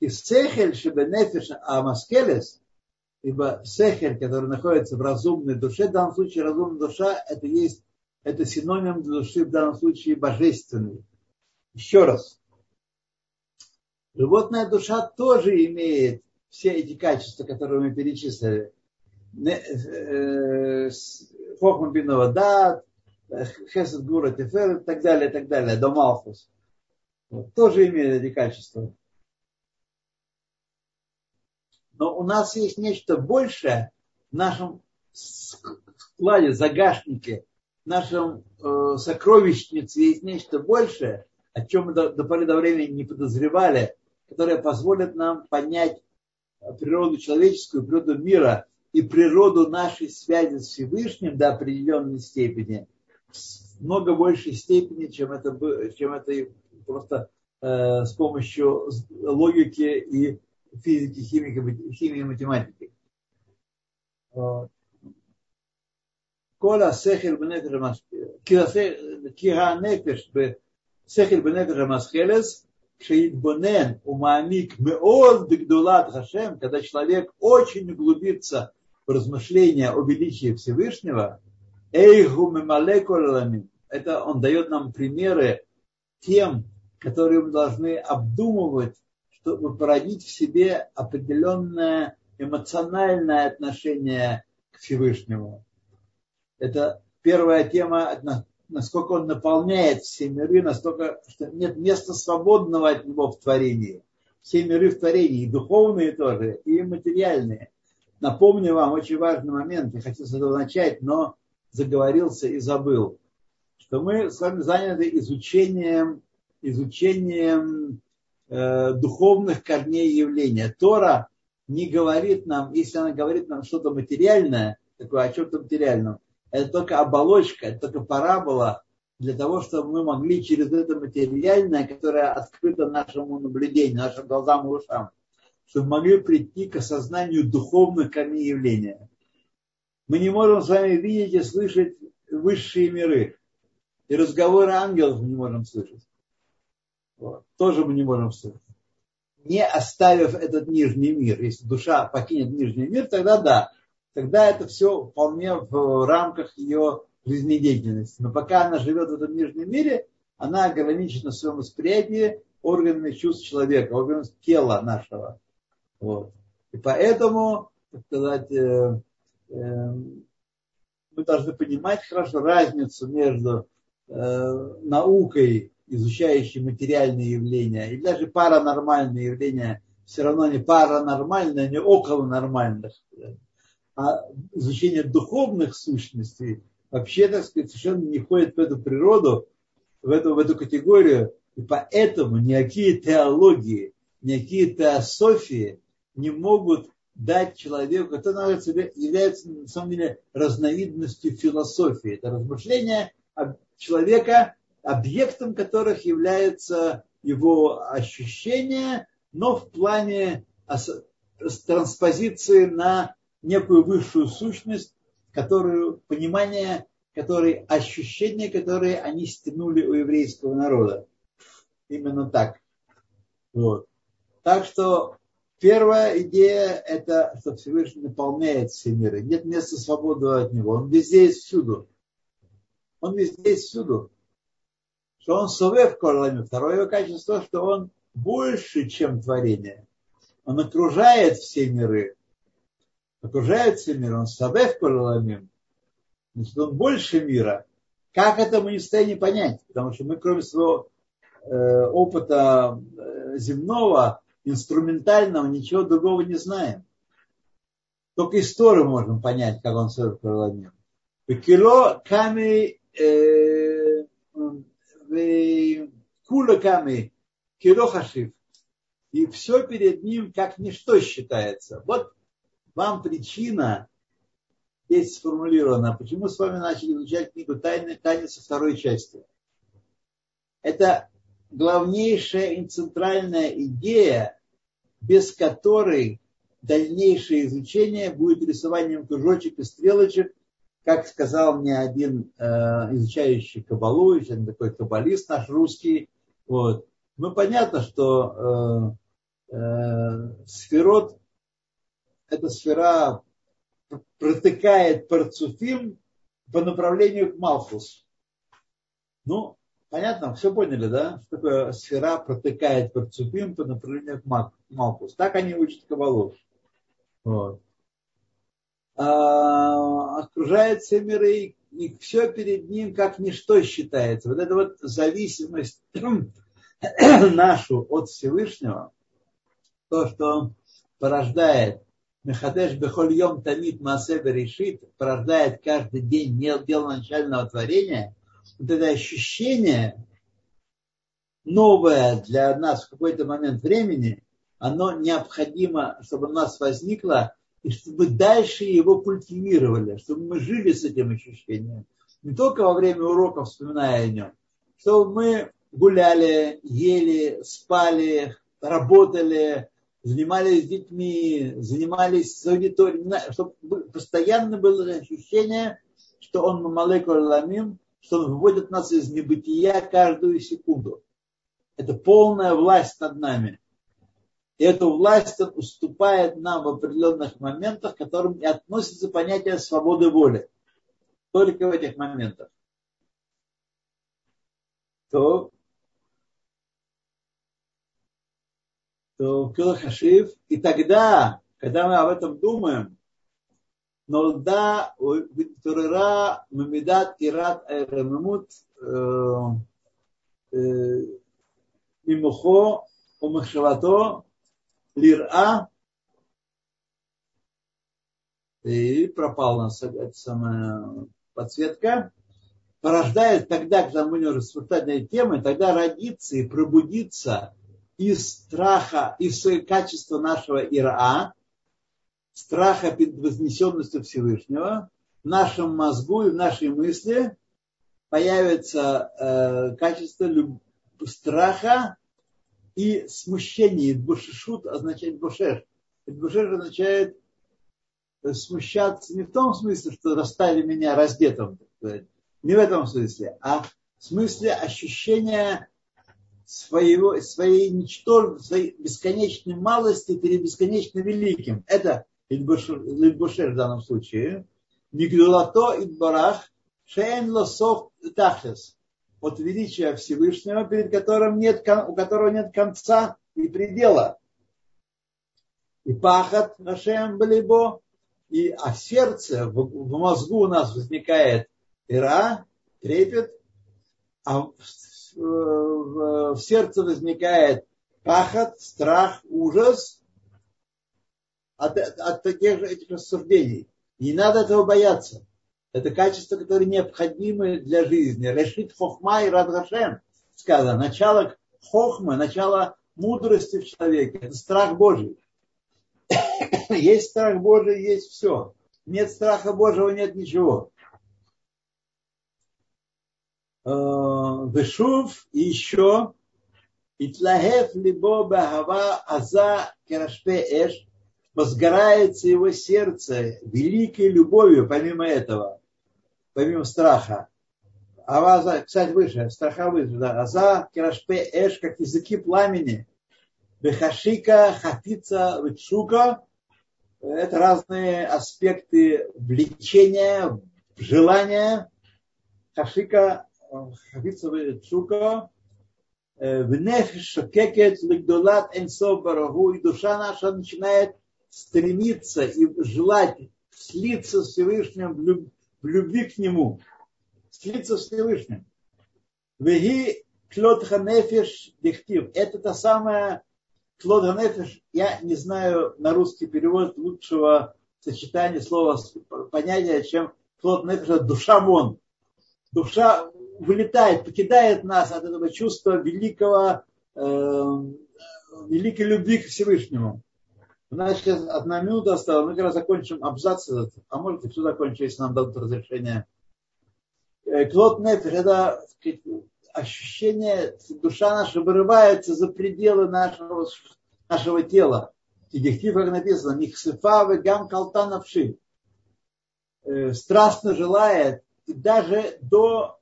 Speaker 1: И сехель, чтобы нефиш амаскелес, ибо сехель, который находится в разумной душе, в данном случае разумная душа, это есть, это синоним для души в данном случае божественный еще раз. Животная душа тоже имеет все эти качества, которые мы перечислили. Э, Хохма бинова дат, хесед гура тефер и так далее, и так далее, до Малхус. Вот, тоже имеет эти качества. Но у нас есть нечто большее в нашем складе, загашнике, в нашем э, сокровищнице есть нечто большее, о чем мы до, до поры до времени не подозревали, которое позволит нам понять природу человеческую, природу мира и природу нашей связи с Всевышним до определенной степени, много большей степени, чем это, чем это просто э, с помощью логики и физики, химики, химии и математики. Когда человек очень углубится размышления о величии Всевышнего, это он дает нам примеры тем, которые мы должны обдумывать, чтобы породить в себе определенное эмоциональное отношение к Всевышнему. Это первая тема насколько он наполняет все миры, настолько, что нет места свободного от него в творении. Все миры в творении, и духовные тоже, и материальные. Напомню вам очень важный момент, я хотел с этого начать, но заговорился и забыл, что мы с вами заняты изучением, изучением э, духовных корней явления. Тора не говорит нам, если она говорит нам что-то материальное, такое о чем-то материальном, это только оболочка, это только парабола для того, чтобы мы могли через это материальное, которое открыто нашему наблюдению, нашим глазам и ушам, чтобы могли прийти к осознанию духовных корней явления. Мы не можем с вами видеть и слышать высшие миры. И разговоры ангелов мы не можем слышать. Вот. Тоже мы не можем слышать. Не оставив этот нижний мир. Если душа покинет нижний мир, тогда да тогда это все вполне в рамках ее жизнедеятельности. Но пока она живет в этом нижнем мире, она ограничена в своем восприятии органами чувств человека, органами тела нашего. Вот. И поэтому, так сказать, э, э, мы должны понимать хорошо разницу между э, наукой, изучающей материальные явления, и даже паранормальные явления, все равно не паранормальные, не около нормальных. А изучение духовных сущностей вообще, так сказать, совершенно не входит в эту природу, в эту, в эту категорию. И поэтому никакие теологии, никакие теософии не могут дать человеку, это является на самом деле разновидностью философии. Это размышление человека, объектом которых является его ощущение, но в плане транспозиции на некую высшую сущность, которую понимание, которые, ощущения, которые они стянули у еврейского народа. Именно так. Вот. Так что Первая идея – это, что Всевышний наполняет все миры. Нет места свободы от него. Он везде и всюду. Он везде и всюду. Что он совев корлами. Второе его качество, что он больше, чем творение. Он окружает все миры. Окружает все миры. Он совев корлами. Значит, он больше мира. Как это мы не в состоянии понять? Потому что мы, кроме своего э, опыта э, земного, инструментального, ничего другого не знаем. Только историю можем понять, как он создал парламент. Кило ками кула ками кило хашив. И все перед ним как ничто считается. Вот вам причина здесь сформулирована, почему с вами начали изучать книгу «Тайны, тайны» второй части. Это главнейшая и центральная идея, без которой дальнейшее изучение будет рисованием кружочек и стрелочек, как сказал мне один э, изучающий кабалу, один такой каббалист наш русский. Вот. Ну, понятно, что э, э, сферот, эта сфера протыкает парцуфим по направлению к Малфус. Ну, Понятно? Все поняли, да? Что такое сфера протыкает парцупим по направлению к Малкус. Так они учат Кабалу. Вот. А, окружает все миры, и все перед ним как ничто считается. Вот эта вот зависимость нашу от Всевышнего, то, что порождает Мехадеш Бехольем Тамид Масебе решит, порождает каждый день дело начального творения – вот это ощущение новое для нас в какой-то момент времени, оно необходимо, чтобы у нас возникло, и чтобы дальше его культивировали, чтобы мы жили с этим ощущением. Не только во время уроков, вспоминая о нем, чтобы мы гуляли, ели, спали, работали, занимались с детьми, занимались с аудиторией, чтобы постоянно было ощущение, что он Мамалек Ламим, что он выводит нас из небытия каждую секунду. Это полная власть над нами. И эту власть он уступает нам в определенных моментах, к которым и относится понятие свободы воли. Только в этих моментах. То, то Килахашив. И тогда, когда мы об этом думаем, но да, Турера Мамидат Ират Айрамамут Мимухо Умахшавато Лира и пропала у нас эта самая подсветка, порождает тогда, когда мы будем рассуждать темы, тогда родиться и пробудиться из страха, из качества нашего Ира, страха перед вознесенностью Всевышнего, в нашем мозгу и в нашей мысли появится э, качество люб... страха и смущения. Бушешут означает бушеш. Бушеш означает э, смущаться не в том смысле, что расстали меня раздетым, не в этом смысле, а в смысле ощущения своего, своей ничтожности, своей бесконечной малости перед бесконечно великим. Это Лильбушер в данном случае, Мигдулато и Барах, Шейн Лосов Тахлес. от величия Всевышнего, перед которым нет, у которого нет конца и предела. И пахат нашем балибо, и а сердце, в, в мозгу у нас возникает ира, трепет, а в, в, в сердце возникает пахот, страх, ужас от, от таких же этих рассуждений. Не надо этого бояться. Это качество, которое необходимо для жизни. Решит хохма и радгашем. Сказано, начало хохмы, начало мудрости в человеке. Это страх Божий. Есть страх Божий, есть все. Нет страха Божьего, нет ничего. Э, Вышув и еще Итлахев либо бахава аза керашпе эш возгорается его сердце великой любовью помимо этого помимо страха. Аваза, кстати, выше, страха выше, да. Аза, кирашпе, эш, как языки пламени. Бехашика, хафица, вичука. Это разные аспекты влечения, желания. Хашика, хафица, вичука. В нефиш шокекет лигдулат энсов барагу. И душа наша начинает стремиться и желать слиться с Всевышним в любви к Нему, слиться с Всевышним. Веги клот ханефиш дихтив. Это та самая клот ханефиш. Я не знаю на русский перевод лучшего сочетания слова, понятия, чем клот нефиш, душа вон. Душа вылетает, покидает нас от этого чувства великого, э, великой любви к Всевышнему. Нас сейчас одна минута осталась, мы когда закончим абзац этот, а может и все закончим, если нам дадут разрешение. Э, Клод нефиш, это ощущение, душа наша вырывается за пределы нашего, нашего тела. Дихтив, как написано, нихсифа гам калта навши. Э, страстно желает, и даже до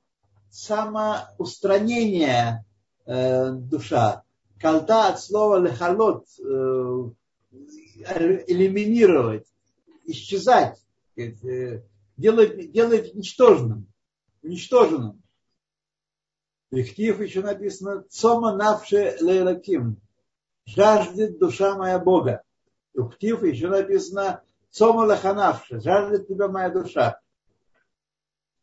Speaker 1: самоустранения э, душа. Калта от слова лехалот, элиминировать, исчезать, э, делать, делать ничтожным, уничтоженным. Рехтив еще написано «Цома навше лейлаким» жаждет душа моя Бога. Ухтив еще написано «Цома лаханавше» жаждет тебя моя душа.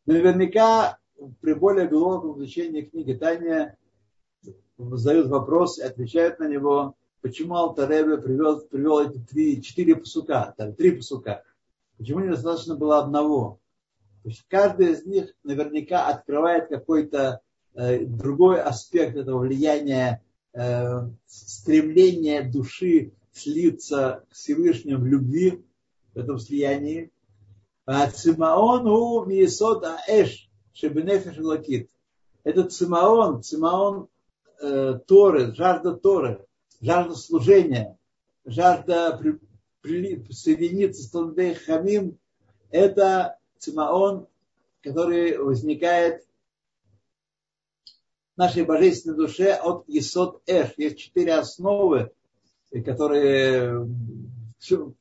Speaker 1: Наверняка при более глубоком изучении книги Таня задают вопрос и отвечают на него почему Алтер Ребе привел, привел эти три, четыре пасука, там, три пасука. Почему недостаточно было одного? То есть каждый из них наверняка открывает какой-то э, другой аспект этого влияния, э, стремления души слиться к Всевышнему в любви, в этом слиянии. הצימאון הוא מיסוד האש שבנפש האלוקית. Это цимаон, цимаон э, Торы, жажда Торы жажда служения, жажда при, при, соединиться с Талдей Хамим, это цимаон, который возникает в нашей божественной душе от Исот Эш. Есть четыре основы, которые все,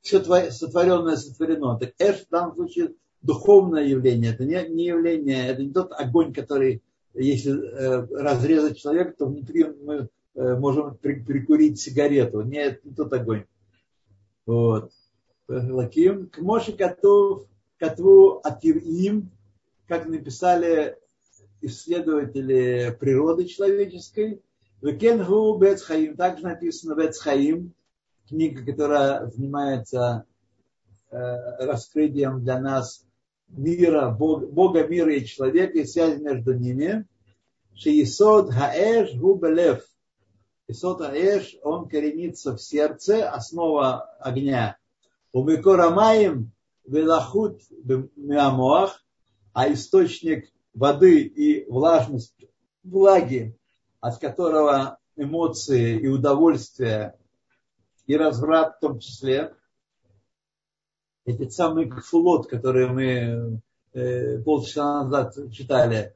Speaker 1: все сотворенное сотворено. Так Эш в данном случае духовное явление. Это не, не явление, это не тот огонь, который, если э, разрезать человека, то внутри мы можем прикурить сигарету. Нет, не тот огонь. Вот. Лаким. К Моше Катву Атирим, как написали исследователи природы человеческой. Векенгу Бецхаим, также написано Бецхаим, книга, которая занимается э, раскрытием для нас мира, Бога, Бога мира и человека и связи между ними. Шиисод Хаэш Губелев. Исот Аэш, он коренится в сердце, основа огня. У Микорамаем Велахут Миамоах, а источник воды и влажности, влаги, от которого эмоции и удовольствие и разврат в том числе, эти самые кфулот, которые мы э, полчаса назад читали,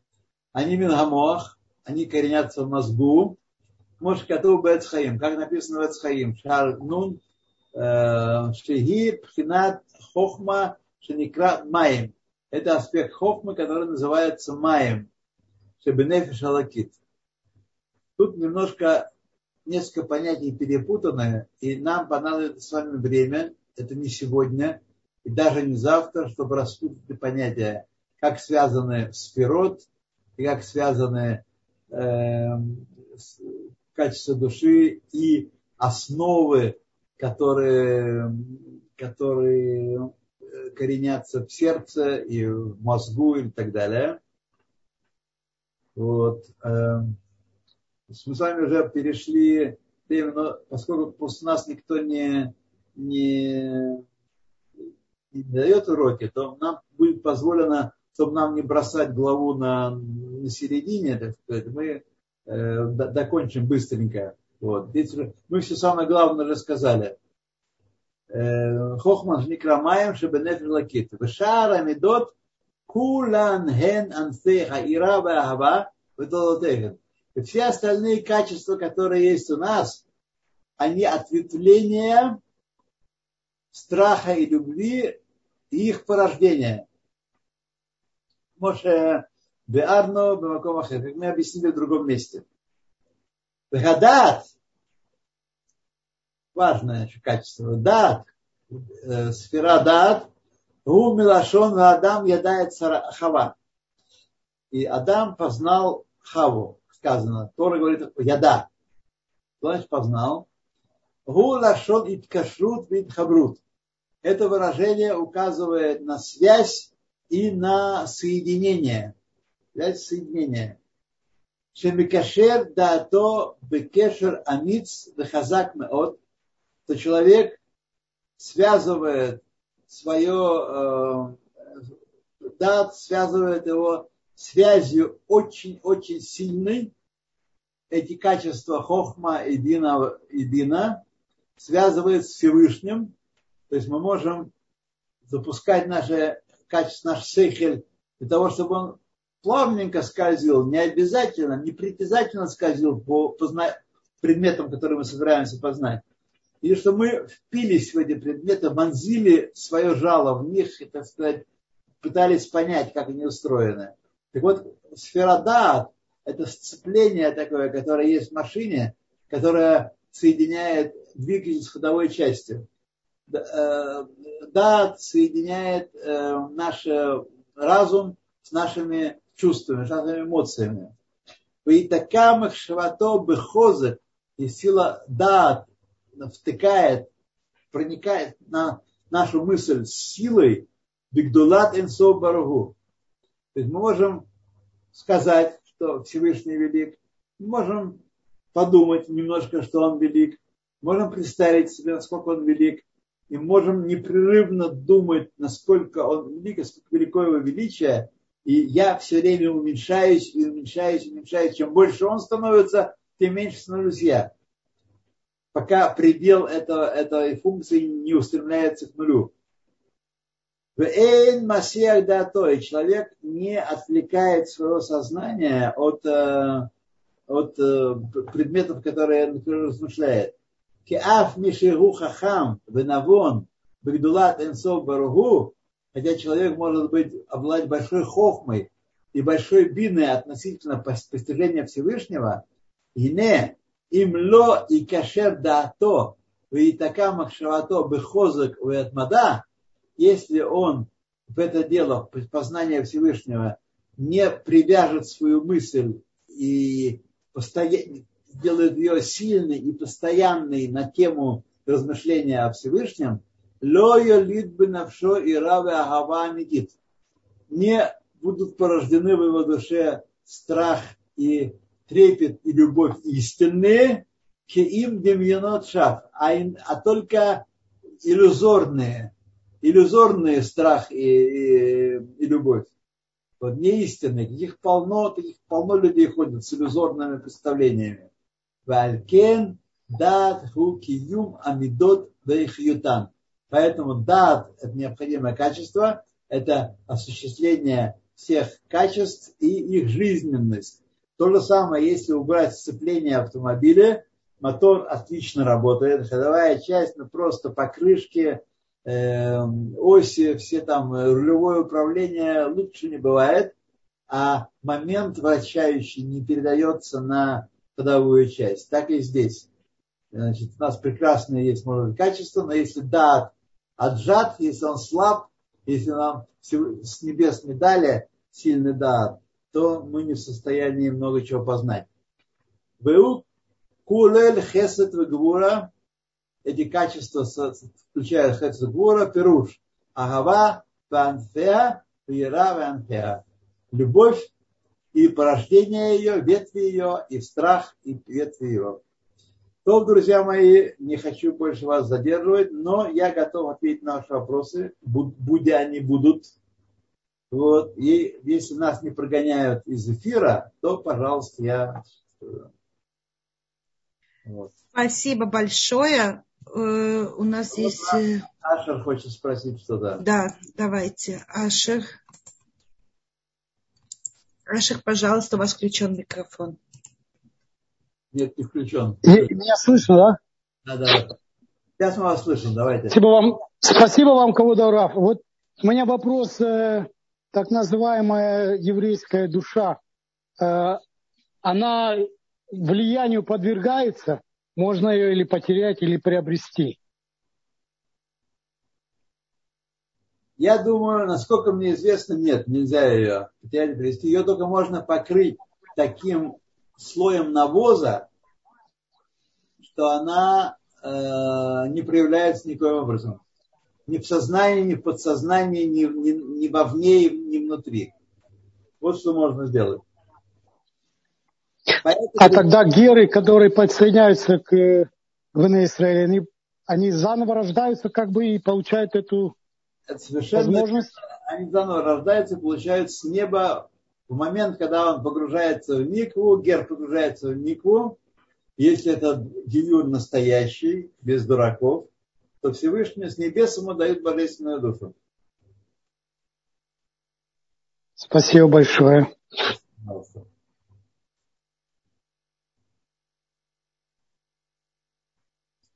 Speaker 1: они мингамоах, они коренятся в мозгу, Мош Кату Бецхаим, как написано Бецхаим, Шар Нун, Шехи Пхинат Хохма Шеникра Маем. Это аспект Хохмы, который называется Маем. Шебенефиш Алакит. Тут немножко несколько понятий перепутаны, и нам понадобится с вами время, это не сегодня, и даже не завтра, чтобы распутать понятия, как связаны сферот, и как связаны э, качество души и основы, которые, которые коренятся в сердце и в мозгу и так далее. Вот. Эм, мы с вами уже перешли время, но поскольку после нас никто не, не, не дает уроки, то нам будет позволено, чтобы нам не бросать главу на, на середине, так сказать, мы э, докончим быстренько. Вот. Мы все самое главное рассказали. Э, Хохман Никрамаем Шебенефер Лакит. Вешара Медот Кулан Хен Ансе Хаира Ахава Ведолотехен. И все остальные качества, которые есть у нас, они ответвления страха и любви и их порождения. Моше Беарно Бемакомахе, как мы объяснили в другом месте. Гадат, важное качество, дат, э, сфера дат, у Милашон Адам ядает Хава. И Адам познал Хаву, сказано. Тора говорит, яда. Значит познал? Гу лашон иткашрут вид хабрут. Это выражение указывает на связь и на соединение. Связь соединения. Шемикашер даато бекешер амиц вехазак меот. То человек связывает свое э, дат, связывает его связью очень-очень сильной. Эти качества хохма и дина, и дина связывает с Всевышним. То есть мы можем запускать наше качество, наш сейхель для того, чтобы он плавненько скользил, не обязательно, не притязательно скользил по, по предметам, которые мы собираемся познать. Или что мы впились в эти предметы, вонзили свое жало в них и, так сказать, пытались понять, как они устроены. Так вот, сфера дат – это сцепление такое, которое есть в машине, которое соединяет двигатель с ходовой частью. Э, дат соединяет э, наш разум с нашими чувствами, нашими эмоциями. И такам их швато бехозы, и сила дат втыкает, проникает на нашу мысль с силой, бигдулат энсо барагу. То есть мы можем сказать, что Всевышний велик, мы можем подумать немножко, что он велик, можем представить себе, насколько он велик, и можем непрерывно думать, насколько он велик, насколько велико его величие, и я все время уменьшаюсь уменьшаюсь, уменьшаюсь. Чем больше он становится, тем меньше становлюсь я. Пока предел этого, этой функции не устремляется к нулю. Эйн Масиах Дато, и человек не отвлекает своего сознания от, э, от э, предметов, которые он размышляет. Киаф Мишигу Хахам Венавон Багдулат Энсов Баругу, хотя человек может быть обладать большой хохмой и большой биной относительно постижения Всевышнего, и не им ло и кашер дато, и така махшавато бехозак у атмада, если он в это дело познания Всевышнего не привяжет свою мысль и постоянно делает ее сильной и постоянной на тему размышления о Всевышнем, лоя лидбы навшо и раве агава медит. Не будут порождены в его душе страх и трепет и любовь истинные, к им демьянот шаф, а, а только иллюзорные, иллюзорные страх и, и, и любовь. Вот не истинные, таких полно, таких полно людей ходят с иллюзорными представлениями. Валькен дат ху киюм амидот вейхьютан. Поэтому дат – это необходимое качество, это осуществление всех качеств и их жизненность. То же самое, если убрать сцепление автомобиля, мотор отлично работает, ходовая часть, ну просто покрышки, э, оси, все там, рулевое управление лучше не бывает. а момент вращающий не передается на ходовую часть. Так и здесь. Значит, у нас прекрасное есть, может быть, качество, но если дат отжат, если он слаб, если нам с небес не дали сильный дат, то мы не в состоянии много чего познать. Веу кулель хесет вегвура, эти качества включают хесет вегвура, пируш, агава, ванфеа, вера, ванфеа. Любовь и порождение ее, ветви ее, и страх, и ветви ее. То, друзья мои, не хочу больше вас задерживать, но я готов ответить на ваши вопросы, будь они будут. Вот. И если нас не прогоняют из эфира, то, пожалуйста, я...
Speaker 2: Вот. Спасибо большое. Э, у нас вот есть... Э,
Speaker 1: Ашер хочет спросить что-то.
Speaker 2: Да, давайте. Ашер. Ашер, пожалуйста, у вас включен микрофон.
Speaker 1: Нет, не включен.
Speaker 3: И, меня слышно, да?
Speaker 1: Да, да. Сейчас мы вас слышим, давайте.
Speaker 3: Спасибо вам, спасибо вам Кавудараф. Вот у меня вопрос, э, так называемая еврейская душа, э, она влиянию подвергается? Можно ее или потерять, или приобрести?
Speaker 1: Я думаю, насколько мне известно, нет, нельзя ее потерять, приобрести. Ее только можно покрыть таким слоем навоза, что она э, не проявляется никоим образом. Ни в сознании, ни в подсознании, ни, ни, ни вовне, ни внутри. Вот что можно сделать.
Speaker 3: Поэтому... А тогда геры, которые подсоединяются к ВН Израиля, они, они заново рождаются как бы и получают эту Это совершенно возможность?
Speaker 1: Они заново рождаются получают с неба в момент, когда он погружается в микву, гер погружается в микву, если это гиюр настоящий, без дураков, то Всевышний с небес ему дает божественную душу.
Speaker 3: Спасибо большое. Пожалуйста.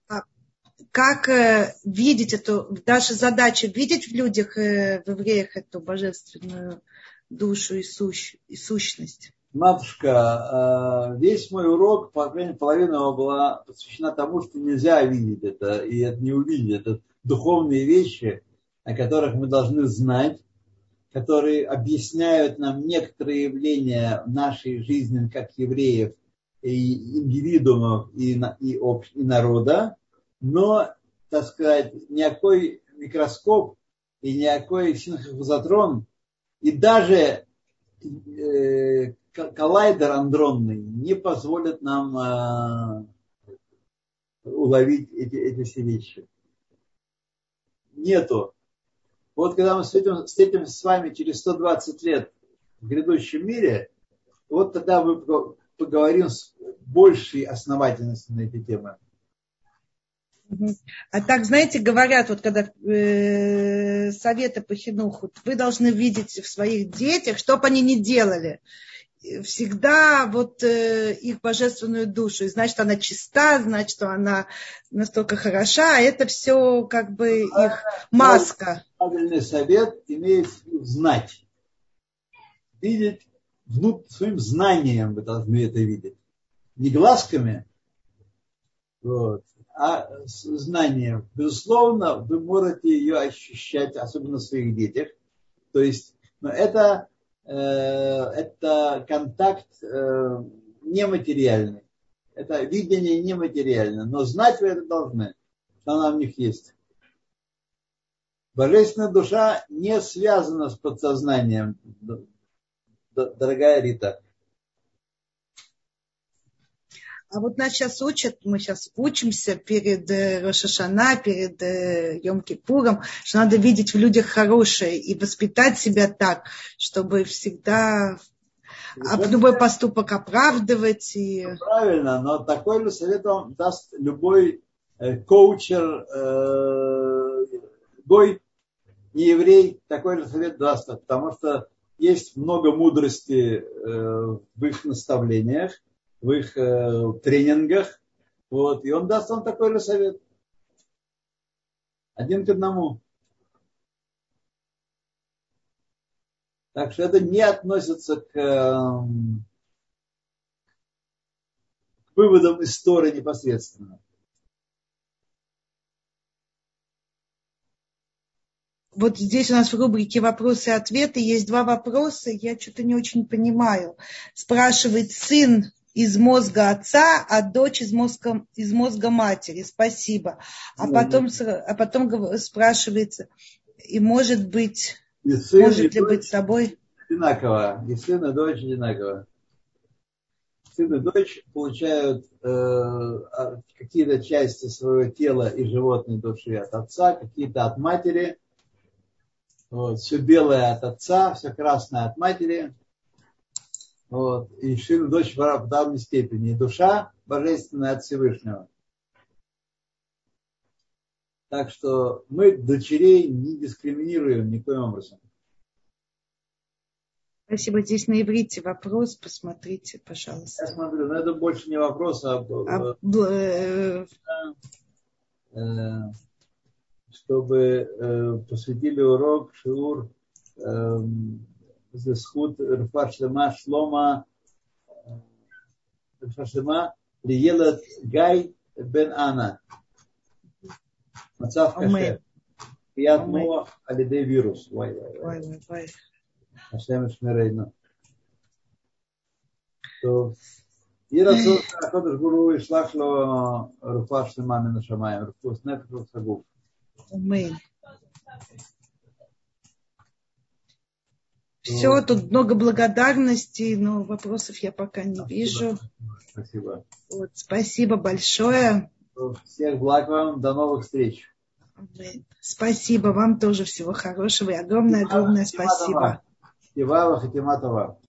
Speaker 2: А как э, видеть эту, наша задача видеть в людях, э, в евреях эту божественную душу и, сущ, и сущность.
Speaker 1: Матушка, э, весь мой урок, по крайней мере, половина его была посвящена тому, что нельзя видеть это, и это не увидеть. Это духовные вещи, о которых мы должны знать, которые объясняют нам некоторые явления нашей жизни как евреев и индивидуумов и, и, общ, и народа, но, так сказать, никакой микроскоп и никакой синхрозатрон и даже э, коллайдер андронный не позволит нам э, уловить эти, эти все вещи. Нету. Вот когда мы встретим, встретимся с вами через 120 лет в грядущем мире, вот тогда мы поговорим с большей основательностью на эти темы.
Speaker 2: А так, знаете, говорят, вот когда э, советы по хинуху, вы должны видеть в своих детях, что бы они ни делали, всегда вот э, их божественную душу. И значит, она чиста, значит, что она настолько хороша, а это все как бы их маска.
Speaker 1: Правильный совет имеет знать. Видеть внут, своим знанием вы должны это видеть. Не глазками, вот, а знанием. Безусловно, вы можете ее ощущать, особенно в своих детях. То есть, но это, э, это контакт э, нематериальный. Это видение нематериальное. Но знать вы это должны, что она в них есть. Божественная душа не связана с подсознанием, дорогая Рита.
Speaker 2: А вот нас сейчас учат, мы сейчас учимся перед э, Рошашана, перед э, Йом-Кипуром, что надо видеть в людях хорошее и воспитать себя так, чтобы всегда любой поступок оправдывать. И...
Speaker 1: Правильно, но такой совет вам даст любой э, коучер, э, гой, не еврей, такой же совет даст, потому что есть много мудрости в их наставлениях, в их э, тренингах. Вот, и он даст вам такой же совет. Один к одному. Так что это не относится к, эм, к выводам истории непосредственно.
Speaker 2: вот здесь у нас в рубрике вопросы и ответы есть два вопроса, я что-то не очень понимаю. Спрашивает сын из мозга отца, а дочь из мозга, из мозга матери. Спасибо. А потом, а потом спрашивается, и может быть, и сын, может ли быть с тобой?
Speaker 1: Одинаково. И сын, и дочь одинаково. Сын и дочь получают э, а, какие-то части своего тела и животной души от отца, какие-то от матери. Вот, все белое от отца, все красное от матери. Вот, и и дочь в равной степени. Душа божественная от Всевышнего. Так что мы дочерей не дискриминируем никоим образом.
Speaker 2: Спасибо. Здесь на иврите вопрос, посмотрите, пожалуйста.
Speaker 1: Я смотрю, но это больше не вопрос, а, а э, э, чтобы э, посвятили урок Шиур за схуд Рфа Шлема Шлома э, Рфа Шлема Лиелат Гай Бен Ана. Мацав Кашер. Пият Муах Алидей Вирус. Вай, вай, вай. Ашем Шмерейно. То и Расул Акодыш Гуру и Шлахло Руфа Шлема Минашамаем. Руфус Нефрус Агуф.
Speaker 2: Аминь. Все, тут много благодарностей, но вопросов я пока не спасибо. вижу.
Speaker 1: Спасибо.
Speaker 2: Вот, спасибо большое.
Speaker 1: Всех благ вам, до новых встреч.
Speaker 2: Спасибо вам тоже всего хорошего и огромное-огромное спасибо.
Speaker 1: Хатиматова.